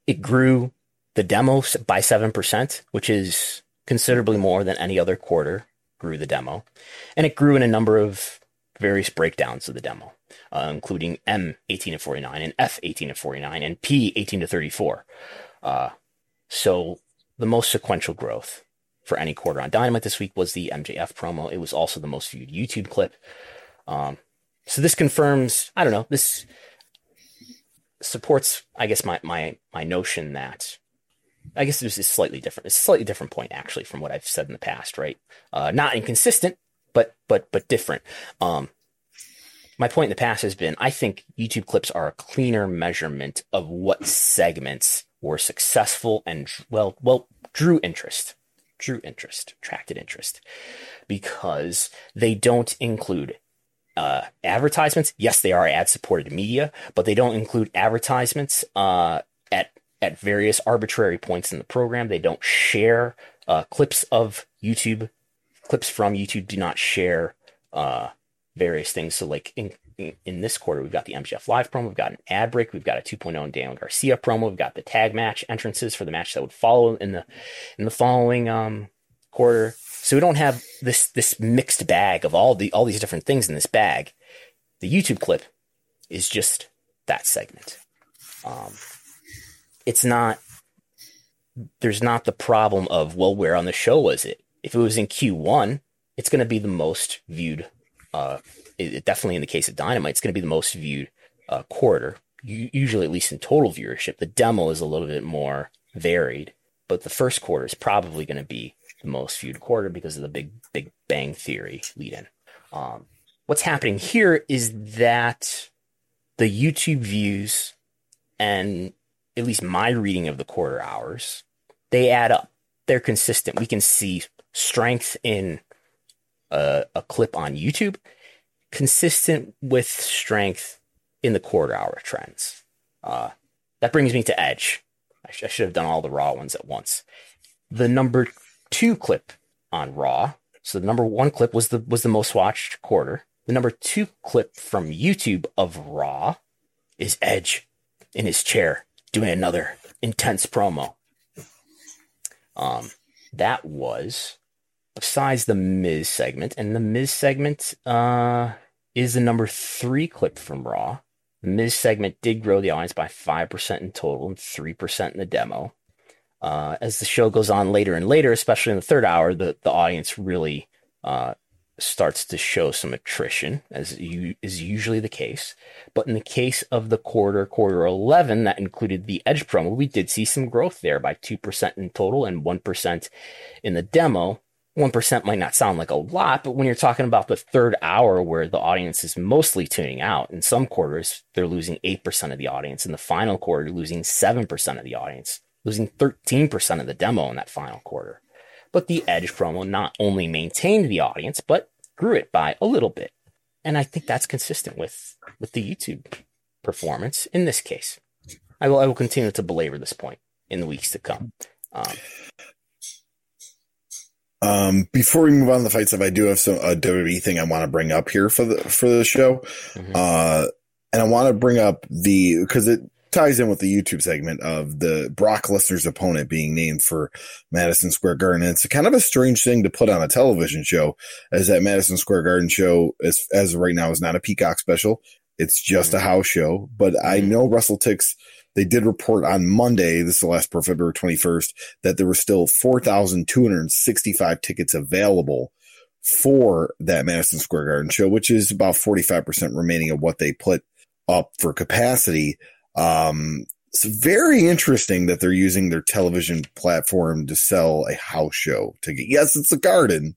it grew the demo by 7%, which is considerably more than any other quarter grew the demo. And it grew in a number of various breakdowns of the demo, uh, including M 18 to 49 and F 18 to 49 and P 18 to 34. Uh, so the most sequential growth for any quarter on Dynamite this week was the MJF promo. It was also the most viewed YouTube clip. Um, so this confirms, I don't know, this supports, I guess, my, my, my notion that I guess this is slightly different. It's a slightly different point actually from what I've said in the past, right? Uh, not inconsistent, but but but different. Um, my point in the past has been I think YouTube clips are a cleaner measurement of what segments were successful and well well drew interest, drew interest, attracted interest, because they don't include uh, advertisements. Yes, they are ad supported media, but they don't include advertisements uh, at at various arbitrary points in the program. They don't share uh, clips of YouTube. Clips from YouTube do not share uh, various things. So, like in, in, this quarter, we've got the MJF Live promo, we've got an ad break, we've got a 2.0 and Daniel Garcia promo, we've got the tag match entrances for the match that would follow in the in the following um, quarter. So we don't have this this mixed bag of all the all these different things in this bag. The YouTube clip is just that segment. Um, it's not there's not the problem of well where on the show was it if it was in q1 it's going to be the most viewed uh it, definitely in the case of dynamite it's going to be the most viewed uh, quarter usually at least in total viewership the demo is a little bit more varied but the first quarter is probably going to be the most viewed quarter because of the big big bang theory lead in um, what's happening here is that the youtube views and at least my reading of the quarter hours, they add up. They're consistent. We can see strength in a, a clip on YouTube, consistent with strength in the quarter hour trends. Uh, that brings me to Edge. I, sh- I should have done all the Raw ones at once. The number two clip on Raw. So the number one clip was the was the most watched quarter. The number two clip from YouTube of Raw is Edge in his chair doing another intense promo. Um, that was besides the Miz segment, and the Miz segment uh, is the number three clip from Raw. The Miz segment did grow the audience by 5% in total and 3% in the demo. Uh, as the show goes on later and later, especially in the third hour, the, the audience really uh, starts to show some attrition, as you, is usually the case. But in the case of the quarter, quarter 11, that included the Edge promo, we did see some growth there by 2% in total and 1% in the demo. 1% might not sound like a lot, but when you're talking about the third hour where the audience is mostly tuning out, in some quarters, they're losing 8% of the audience. In the final quarter, losing 7% of the audience, losing 13% of the demo in that final quarter. But the Edge promo not only maintained the audience, but grew it by a little bit. And I think that's consistent with, with the YouTube performance in this case. I will, I will continue to belabor this point in the weeks to come. Um, um, before we move on to the fight stuff, I do have some a WWE thing I want to bring up here for the for the show, mm-hmm. uh, and I want to bring up the because it ties in with the YouTube segment of the Brock Lesnar's opponent being named for Madison Square Garden. And it's kind of a strange thing to put on a television show, as that Madison Square Garden show, as as right now, is not a Peacock special. It's just mm-hmm. a house show. But mm-hmm. I know WrestleTix, they did report on Monday, this is the last for February 21st, that there were still 4,265 tickets available for that Madison Square Garden show, which is about 45% remaining of what they put up for capacity. Um, it's very interesting that they're using their television platform to sell a house show ticket. Yes, it's a garden,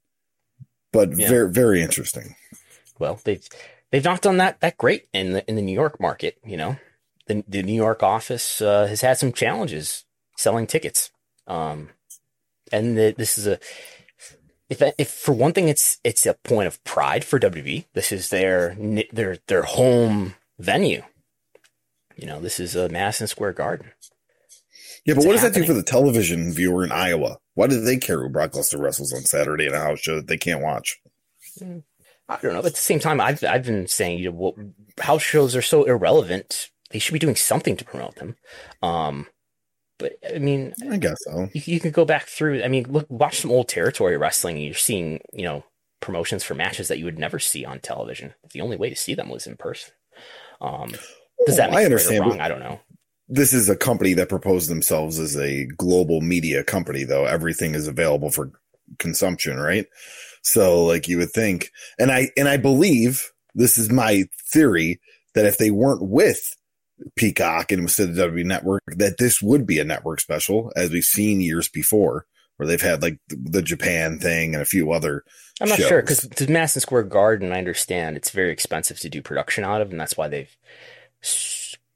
but yeah. very very interesting. Well, they've they've not done that that great in the in the New York market. You know, the the New York office uh, has had some challenges selling tickets, um, and the, this is a if if for one thing, it's it's a point of pride for WB. This is their their their home venue. You know, this is a Madison Square Garden. Yeah, but It's what does that do for the television viewer in Iowa? Why do they care who Brock Lesnar wrestles on Saturday in a house show that they can't watch? I don't know. But at the same time, I've I've been saying, you know, what, house shows are so irrelevant. They should be doing something to promote them. Um, but I mean, I guess so. you, you can go back through. I mean, look, watch some old territory wrestling. And you're seeing, you know, promotions for matches that you would never see on television. The only way to see them was in person. Um, does that Well, make I it right or understand, wrong? I don't know. This is a company that proposed themselves as a global media company, though. Everything is available for consumption, right? So, like you would think, and I and I believe this is my theory that if they weren't with Peacock and instead of W Network, that this would be a network special, as we've seen years before, where they've had like the, Japan thing and a few other. I'm not sure because the Madison Square Garden, I understand it's very expensive to do production out of, and that's why they've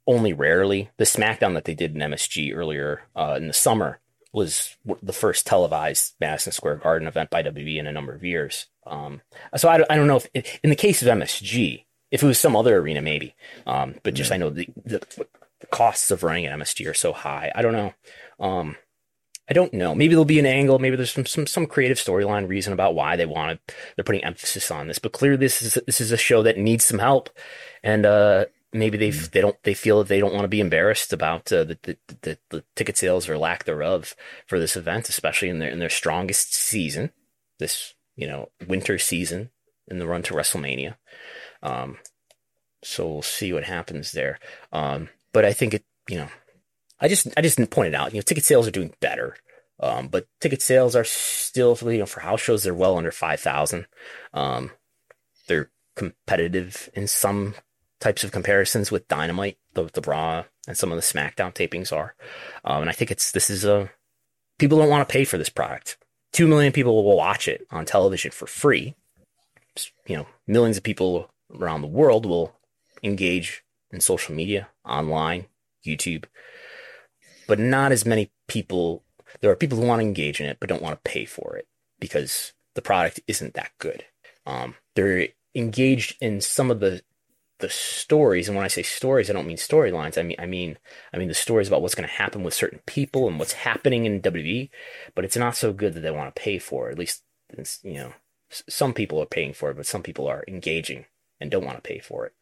only rarely the SmackDown that they did in MSG earlier uh, in the summer was the first televised Madison Square Garden event by WB in a number of years. Um, so I, don't- I don't know if in the case of MSG, if it was some other arena, maybe. Um, but just I know the, the the costs of running an MSG are so high. I don't know. Um, I don't know. Maybe there'll be an angle. Maybe there's some some, some creative storyline reason about why they want to. They're putting emphasis on this. But clearly, this is this is a show that needs some help, and uh, maybe they Mm. they don't they feel that they don't want to be embarrassed about uh, the, the, the the ticket sales or lack thereof for this event, especially in their in their strongest season, this you know winter season in the run to WrestleMania. Um, so we'll see what happens there. Um, but I think it, you know, I just I just pointed out, you know, ticket sales are doing better. Um, but ticket sales are still, you know, for house shows, they're well under 5,000. Um, they're competitive in some types of comparisons with Dynamite, the, the Raw, and some of the SmackDown tapings are. Um, and I think it's, this is a, people don't want to pay for this product. Two million people will watch it on television for free. You know, millions of people around the world will engage in social media, online, YouTube, but not as many people. There are people who want to engage in it, but don't want to pay for it because the product isn't that good. Um, they're engaged in some of the the stories, and when I say stories, I don't mean storylines. I mean, I mean, I mean the stories about what's going to happen with certain people and what's happening in WWE. But it's not so good that they want to pay for it. At least, you know, some people are paying for it, but some people are engaging and don't want to pay for it.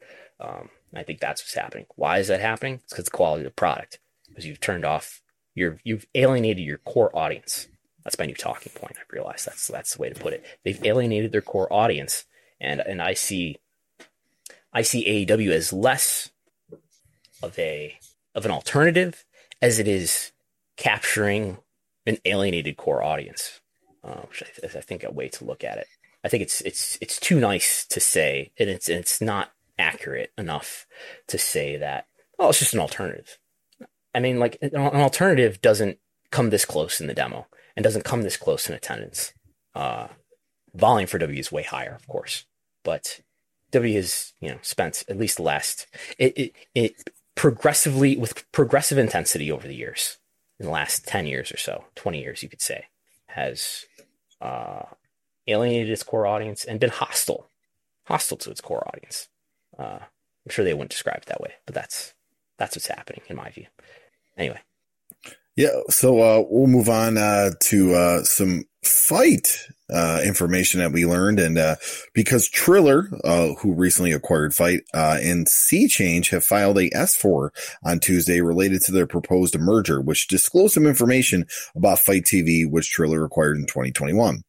Um, I think that's what's happening. Why is that happening? It's because the quality of the product. Because you've turned off your, you've alienated your core audience. That's my new talking point. I realize that's that's the way to put it. They've alienated their core audience, and and I see, I see AEW as less of a of an alternative as it is capturing an alienated core audience, uh, which I, I think a way to look at it. I think it's it's it's too nice to say, and it's it's not accurate enough to say that oh, it's just an alternative. I mean, like an an alternative doesn't come this close in the demo and doesn't come this close in attendance. Uh, volume for W is way higher, of course, but W has you know spent at least the last it it, it progressively with progressive intensity over the years in the last 10 years or so 20 years you could say has uh, alienated its core audience and been hostile hostile to its core audience. Uh, i'm sure they wouldn't describe it that way but that's that's what's happening in my view. Anyway Yeah, so uh, we'll move on uh, to uh, some fight uh, information that we learned, and uh, because Triller, uh, who recently acquired FITE, and SeaChange have filed a S4 on Tuesday related to their proposed merger, which disclosed some information about FITE TV, which Triller acquired in 2021.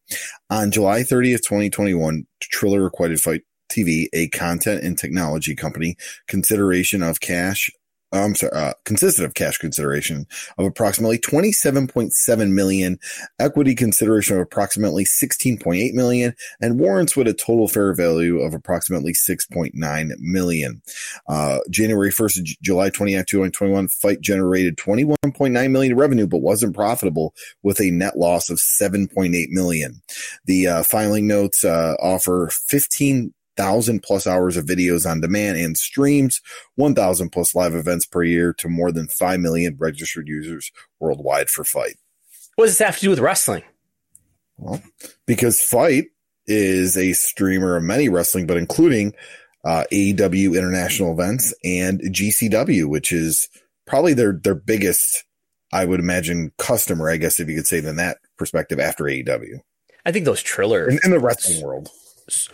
On July 30th, 2021, Triller acquired FITE TV, a content and technology company, consideration of cash. I'm sorry, uh, consisted of cash consideration of approximately 27.7 million, equity consideration of approximately 16.8 million, and warrants with a total fair value of approximately 6.9 million. Uh, January 1st, July 29th, 2021, FITE generated 21.9 million revenue, but wasn't profitable with a net loss of 7.8 million. The uh, filing notes uh, offer 15 thousand plus hours of videos on demand and streams, 1,000 plus live events per year to more than 5 million registered users worldwide for FITE. what does this have to do with wrestling Well, because FITE is a streamer of many wrestling, but including uh, AEW international events and GCW, which is probably their, their biggest I would imagine customer, I guess, if you could say than that perspective after AEW. I think those Triller in, in the wrestling world.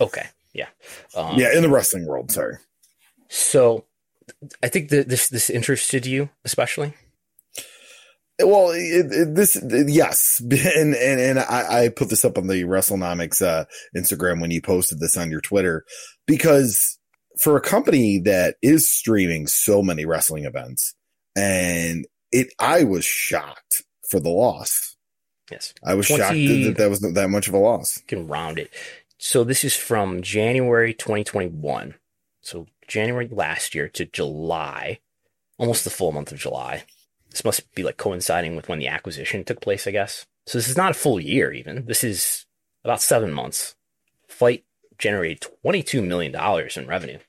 Okay, yeah, um, yeah, in the wrestling world. Sorry. So, I think that this this interested you especially. Well, it, it, this yes, and and and I, I, put this up on the WrestleNomics uh, Instagram when you posted this on your Twitter because for a company that is streaming so many wrestling events, and it, I was shocked for the loss. Yes, I was 20, shocked that that was that much of a loss. Can round it. So this is from January 2021. So January last year to July, almost the full month of July. This must be like coinciding with when the acquisition took place, I guess. So this is not a full year even. This is about seven months. FITE generated $22 million in revenue.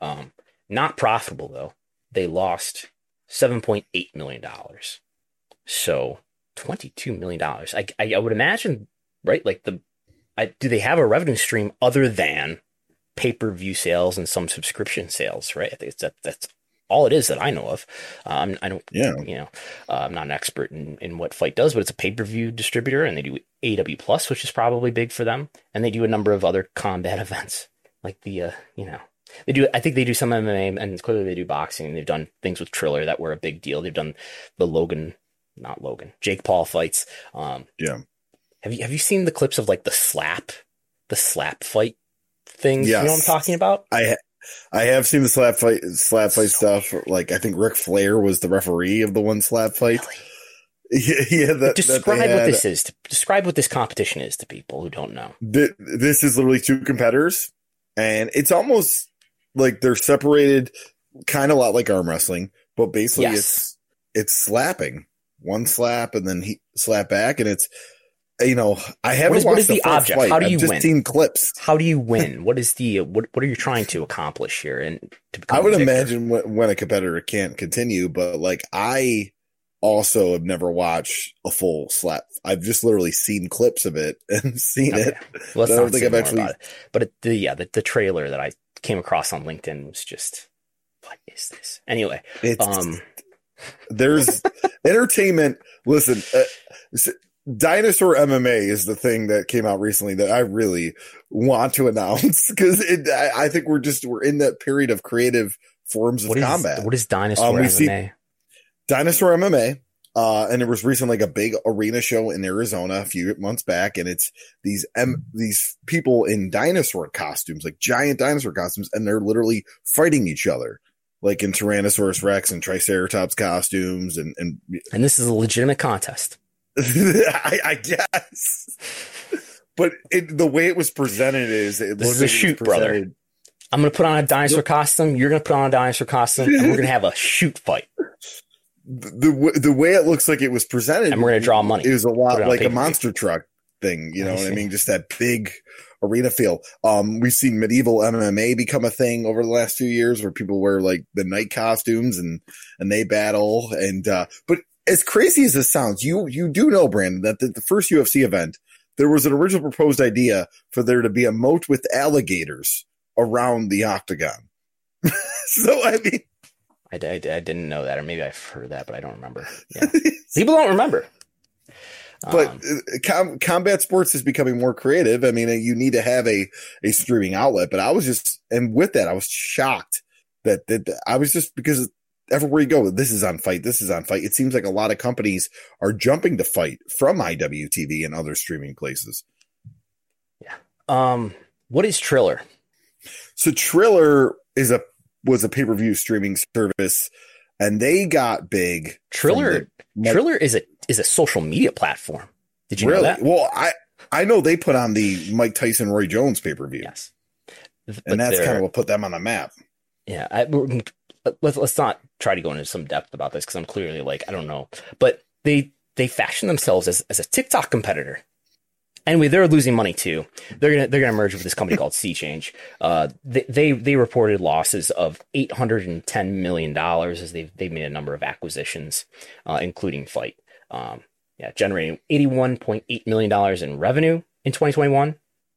Um, not profitable though. They lost $7.8 million. So $22 million. I, I, I would imagine, right? Like the, I, do they have a revenue stream other than pay per view sales and some subscription sales, right? I think that, that's all it is that I know of. Um, I don't, yeah. you know, uh, I'm not an expert in, in what FITE does, but it's a pay per view distributor, and they do AEW Plus, which is probably big for them, and they do a number of other combat events, like the, uh, you know, they do. I think they do some MMA, and clearly they do boxing. And they've done things with Triller that were a big deal. They've done the Logan, not Logan, Jake Paul fights. Um, yeah. Have you have you seen the clips of like the slap, the slap fight things? Yes. You know what I'm talking about? I I have seen the slap fight, slap fight so stuff. Weird. Like I think Ric Flair was the referee of the one slap fight. Really? Yeah, yeah that, describe that what this is. Describe what this competition is to people who don't know. The, this is literally two competitors, and it's almost like they're separated, kind of a lot like arm wrestling, but basically yes. it's it's slapping one slap and then he slap back, and it's you know, I haven't. What is, what is the, the object? Fight. How do you I've just win? Seen clips. How do you win? what is the what? What are you trying to accomplish here? And I would imagine when, when a competitor can't continue, but like I also have never watched a full slap. I've just literally seen clips of it and seen okay. it. Well, I don't think I've actually. But it, the yeah, the, the trailer that I came across on LinkedIn was just what is this? Anyway, it's, um, there's entertainment. Listen, uh, Dinosaur MMA is the thing that came out recently that I really want to announce because I, I, think we're just we're in that period of creative forms of what is, combat. What is Dinosaur um, MMA? Dinosaur MMA, uh, and it was recently like a big arena show in Arizona a few months back, and it's these M- these people in dinosaur costumes, like giant dinosaur costumes, and they're literally fighting each other. Like in Tyrannosaurus Rex and Triceratops costumes, and and and this is a legitimate contest. I, I, guess. But it, the way it was presented is it this is a like shoot, brother. I'm gonna put on a dinosaur yep. costume. You're gonna put on a dinosaur costume, and we're gonna have a shoot fight. The, the the way it looks like it was presented, and we're gonna draw money. It was a lot like a monster truck thing. You know I what I mean? Just that big arena feel. Um, we've seen medieval MMA become a thing over the last few years, where people wear like the knight costumes and and they battle. And uh, but as crazy as this sounds, you you do know, Brandon, that the, the, first UFC event, there was an original proposed idea for there to be a moat with alligators around the octagon. so I mean, I, I, I, didn't know that, or maybe I've heard that, but I don't remember. Yeah. People don't remember. But um, uh, com- combat sports is becoming more creative. I mean, you need to have a a streaming outlet. But I was just, and with that, I was shocked that that I was just because everywhere you go, this is on FITE, this is on FITE. It seems like a lot of companies are jumping to FITE from IWTV and other streaming places. Yeah. Um, what is Triller? So Triller is a was a pay per view streaming service, and they got big. Triller the, Triller is a is a social media platform. Did you really? know that? Well, I I know they put on the Mike Tyson Roy Jones pay per view. Yes, but and that's kind of what put them on the map. Yeah, I, let's let's not try to go into some depth about this because I'm clearly like I don't know, but they they fashion themselves as as a TikTok competitor. Anyway, they're losing money too. They're gonna they're gonna merge with this company called SeaChange. Uh, they, they they reported losses of eight hundred and ten million dollars as they've they've made a number of acquisitions, uh, including FITE. Um, yeah, generating eighty one point eight million dollars in revenue in 2021,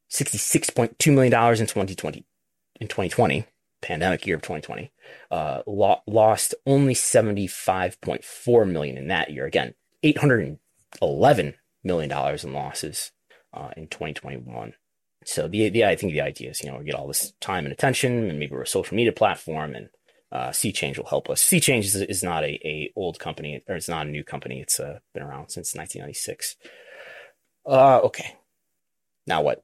66.2 million dollars in 2020 in 2020 pandemic year of 2020, uh, lo- lost only 75.4 million in that year. Again, 811 million dollars in losses uh, in 2021. So the, the I think the idea is you know we get all this time and attention, and maybe we're a social media platform, and uh, SeaChange will help us. SeaChange is, is not a, a old company, or it's not a new company. It's uh, been around since 1996. Uh, okay. Now what?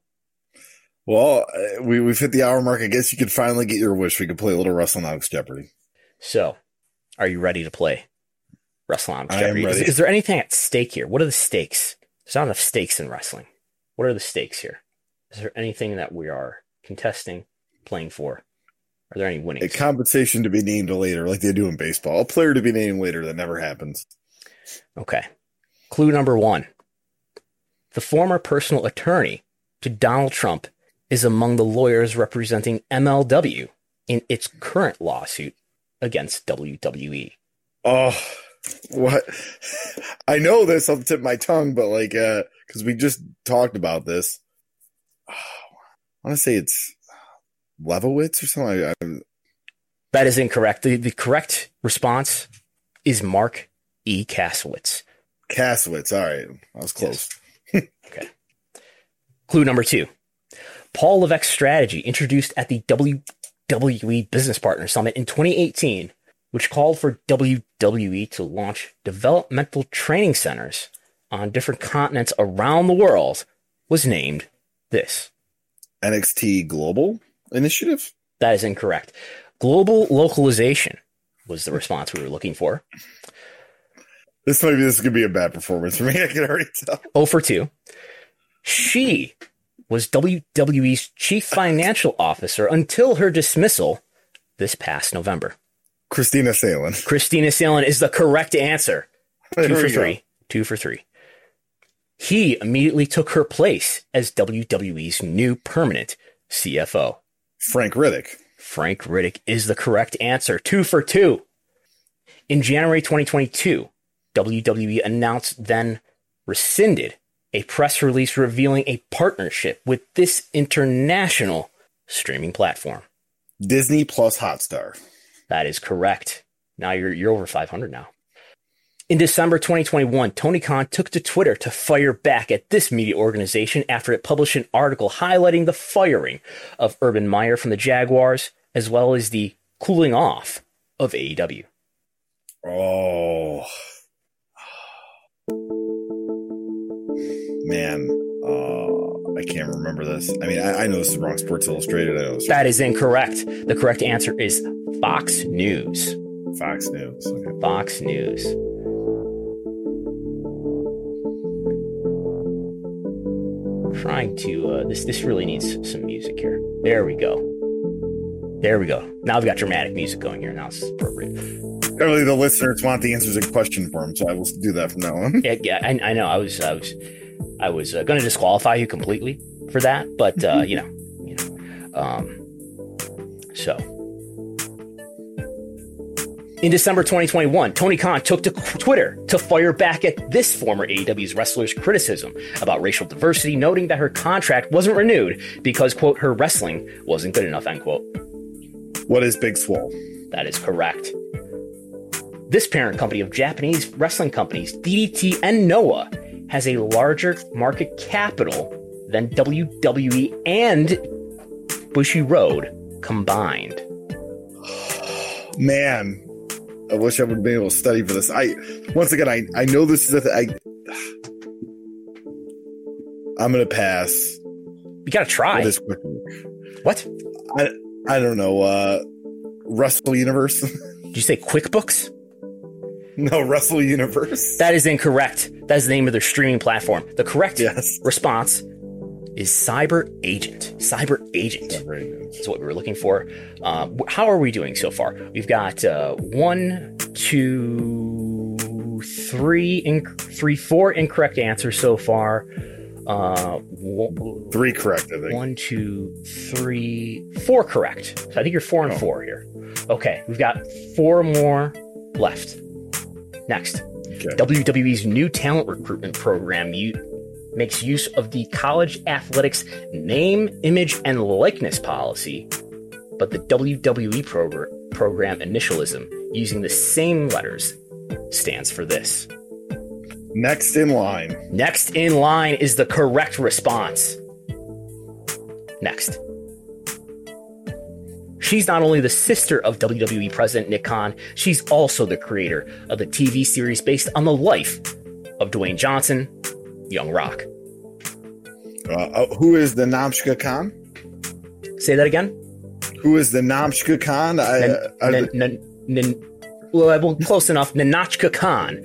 Well, uh, we, we've hit the hour mark. I guess you could finally get your wish. We could play a little WrestleNomics Jeopardy. So, are you ready to play WrestleNomics I am Jeopardy? Is, is there anything at stake here? What are the stakes? There's not enough stakes in wrestling. What are the stakes here? Is there anything that we are contesting, playing for? Are there any winnings? A compensation to be named later, like they do in baseball. A player to be named later that never happens. Okay. Clue number one. The former personal attorney to Donald Trump is among the lawyers representing MLW in its current lawsuit against. WWE. Oh, what? I know this off the tip of my tongue, but like, uh, because we just talked about this. I want to say it's Levowitz or something. I, I, That is incorrect. The, the correct response is Marc E. Kasowitz. Kasowitz. All right, I was close. Okay. Clue number two. Paul Levesque's strategy introduced at the WWE Business Partner Summit in 2018, which called for WWE to launch developmental training centers on different continents around the world, was named this. NXT Global Initiative. That is incorrect. Global localization was the response we were looking for. This might be this could be a bad performance for me. I can already tell. Oh for 2. She was WWE's chief financial officer until her dismissal this past November. Kristina Salen. Kristina Salen is the correct answer. There Two for go. three. Two for three. He immediately took her place as WWE's new permanent CFO. Frank Riddick. Frank Riddick is the correct answer. Two for two. In January 2022, WWE announced then rescinded a press release revealing a partnership with this international streaming platform. Disney plus Hotstar. That is correct. Now you're you're over 500 now. In December 2021, Tony Khan took to Twitter to fire back at this media organization after it published an article highlighting the firing of Urban Meyer from the Jaguars, as well as the cooling off of AEW. Oh. Man, uh, I can't remember this. I mean, I, I know this is wrong. Sports Illustrated. I know That is incorrect. The correct answer is Fox News. Fox News. Okay. Fox News. Trying to uh, this this really needs some music here. There we go. There we go. Now we've got dramatic music going here. Now it's appropriate. Apparently, the listeners want the answers in question form, so I will do that from now on. Yeah, yeah I, I know. I was I was I was uh, going to disqualify you completely for that, but uh, you know, you know. Um, so in December 2021, Tony Khan took to Twitter to fire back at this former AEW's wrestler's criticism about racial diversity, noting that her contract wasn't renewed because, quote, her wrestling wasn't good enough, end quote. What is Big Swole? That is correct. This parent company of Japanese wrestling companies, DDT and Noah, has a larger market capital than WWE and Bushiroad combined. Man, I wish I would have been able to study for this. I once again, I I know this is a th- I. I'm gonna pass. You gotta try. What is quick? What? I don't know. Uh, Wrestle Universe. Did you say QuickBooks? no, Wrestle Universe. That is incorrect. That is the name of their streaming platform. The correct yes. response is Cyber Agent. CyberAgent. That's what we were looking for. Uh, how are we doing so far? We've got uh, one, two, three, inc- three, four incorrect answers so far. Uh, one, Three correct, I think. one, two, three, four correct. So I think you're four and Oh. four here. Okay, we've got four more left. Next, Okay. WWE's new talent recruitment program u- makes use of the college athletics name, image, and likeness policy but the WWE progr- program initialism using the same letters stands for this. Next in line. Next in line is the correct response. Next. She's not only the sister of WWE President Nick Khan, she's also the creator of the TV series based on the life of Dwayne Johnson, Young Rock. Uh, uh, who is the Namshka Khan? Say that again. Who is the Namshka Khan? I, N- uh, n- n- well, close enough. Nahnatchka Khan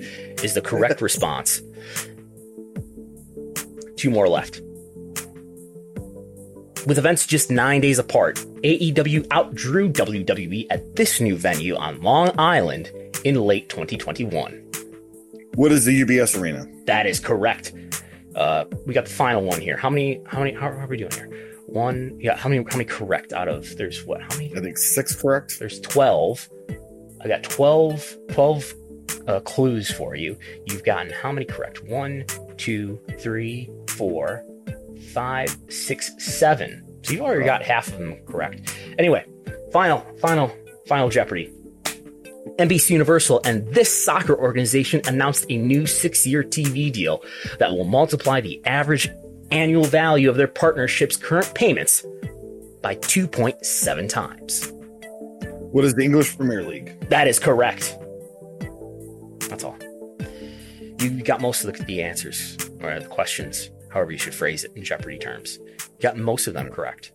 is the correct response. Two more left. With events just nine days apart, AEW outdrew WWE at this new venue on Long Island in late 2021. what is the UBS Arena? That is correct. Uh, we got the final one here. How many? How many? How, are we doing here? One. Yeah. How many? How many correct out of? There's what? How many? I think six, correct? There's 12. I got 12, 12 uh, clues for you. You've gotten how many correct? One, two, three, four, five, six, seven. So you've already got half of them correct. Anyway, final, final, final Jeopardy. NBC Universal and this soccer organization announced a new six year TV deal that will multiply the average annual value of their partnership's current payments by 2.7 times. What is the English Premier League? That is correct. That's all. You got most of the, the answers or the questions, however you should phrase it in Jeopardy terms. You got most of them correct.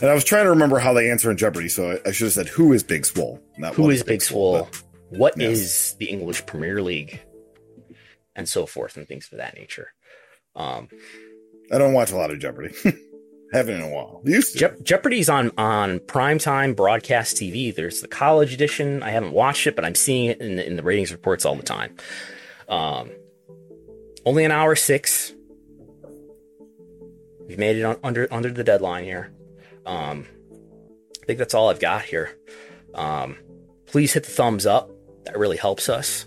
And I was trying to remember how they answer in Jeopardy, so I, should have said, "Who is Big Swole?" Not Who what is Big Swole? but- What is Yes. the English Premier League? And so forth and things of that nature. Um, I don't watch a lot of Jeopardy. Haven't in a while. Used to. Je- Jeopardy's on on primetime broadcast TV. There's the college edition. I haven't watched it, but I'm seeing it in the, in the ratings reports all the time. Um, only an hour six. We've made it on, under under the deadline here. Um, I think that's all I've got here. Um, please hit the thumbs up. That really helps us.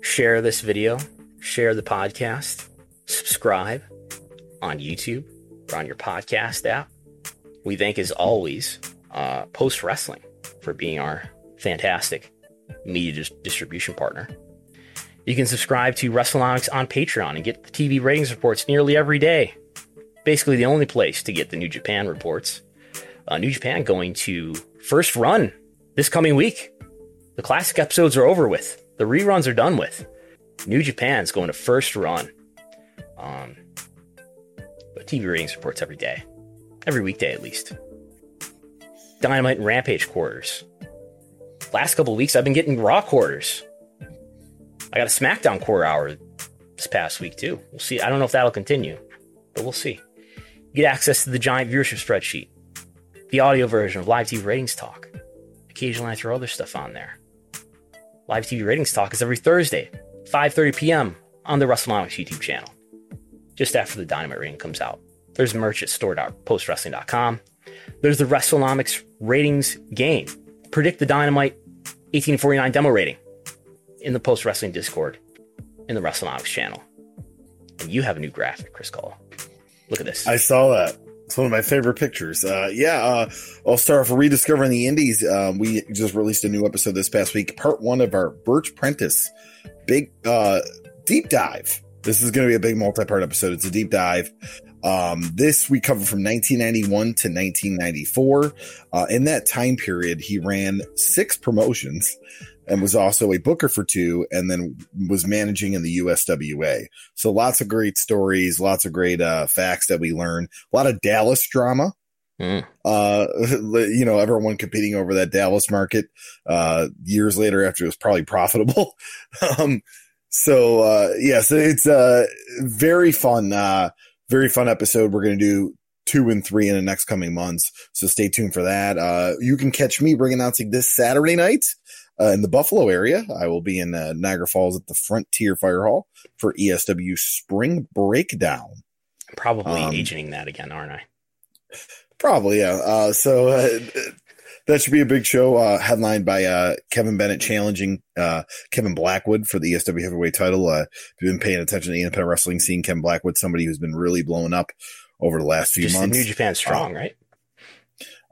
Share this video. Share the podcast. Subscribe on YouTube or on your podcast app. We thank, as always, uh, Post Wrestling for being our fantastic media dis- distribution partner. You can subscribe to WrestleNomics on Patreon and get the TV ratings reports nearly every day. Basically, the only place to get the New Japan reports. Uh, New Japan going to first run this coming week. The classic episodes are over with. The reruns are done with. New Japan's going to first run. Um, but TV ratings reports every day, every weekday at least. Dynamite and Rampage quarters. Last couple weeks, I've been getting Raw quarters. I got a SmackDown quarter hour this past week too. We'll see. I don't know if that'll continue, but we'll see. You get access to the giant viewership spreadsheet, the audio version of Live TV Ratings Talk. Occasionally, I throw other stuff on there. Live TV Ratings Talk is every Thursday, 5:30 p.m. on the WrestleNomics YouTube channel just after the Dynamite rating comes out. There's merch at store.postwrestling.com. There's the WrestleNomics ratings game. Predict the Dynamite 1849 demo rating in the Post Wrestling Discord in the WrestleNomics channel. And you have a new graphic, Chris Cole. Look at this. I saw that. It's one of my favorite pictures. Uh, yeah, uh, I'll start off rediscovering the Indies. Um, we just released a new episode this past week, part one of our Bert Prentice big uh, deep dive. This is going to be a big multi-part episode. It's a deep dive. Um, this we cover from 1991 to 1994. Uh, in that time period, he ran six promotions and was also a booker for two, and then was managing in the USWA. So lots of great stories, lots of great uh, facts that we learn. A lot of Dallas drama. Mm. Uh, you know, everyone competing over that Dallas market. Uh, years later, after it was probably profitable. um, so uh, yes, it's a very fun, uh, very fun episode. We're going to do two and three in the next coming months. So stay tuned for that. Uh, you can catch me ring announcing this Saturday night uh, in the Buffalo area. I will be in uh, Niagara Falls at the Frontier Fire Hall for ESW Spring Breakdown. I'm probably Um, agenting that again, aren't I? Probably, yeah. Uh, so uh, that should be a big show, uh, headlined by uh, Kevin Bennett challenging uh, Kevin Blackwood for the ESW heavyweight title. Uh, if you've been paying attention to the independent wrestling scene, Kevin Blackwood, somebody who's been really blowing up over the last few Just months. New Japan strong, right?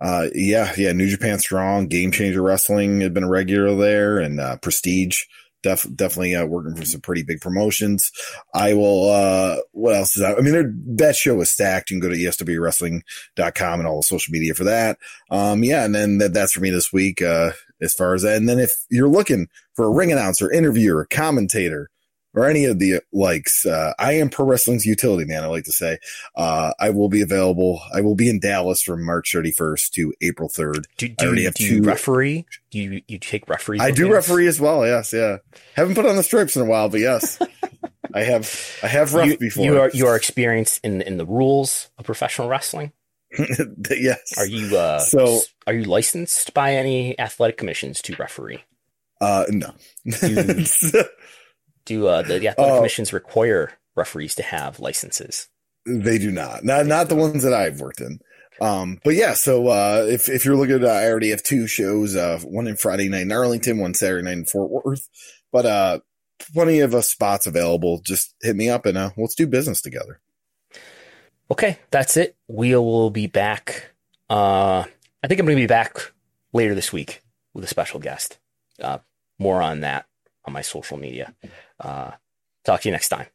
Uh, yeah, yeah. New Japan Strong, Game Changer Wrestling had been a regular there, and uh, Prestige. Def, definitely uh, working for some pretty big promotions. I will. Uh, what else is that? I mean, that show is stacked. You can go to eswwrestling.com and all the social media for that. Um, yeah, and then that, that's for me this week. Uh, as far as that, and then if you're looking for a ring announcer, interviewer, commentator, or any of the likes, uh, I am pro wrestling's utility man. I like to say. Uh, I will be available. I will be in Dallas from March 31st to April 3rd. Do, I do, already you, have do two- referee? Do you you take referee? I do referee as well. Yes, yeah. Haven't put on the stripes in a while, but yes, I have. I have ref You, before. you are you are experienced in in the rules of professional wrestling. yes. Are you uh So- are you licensed by any athletic commissions to referee? Uh, no. Do uh, the, the athletic Oh. commissions require referees to have licenses? they do not. Not not the ones that I've worked in. Um, but yeah. So uh, if if you're looking, at, I already have two shows. Uh, one in Friday night in Arlington, one Saturday night in Fort Worth. But uh, plenty of uh, spots available. Just hit me up and uh, let's do business together. Okay, that's it. We will be back. Uh, I think I'm going to be back later this week with a special guest. Uh, more on that on my social media. Uh, talk to you next time.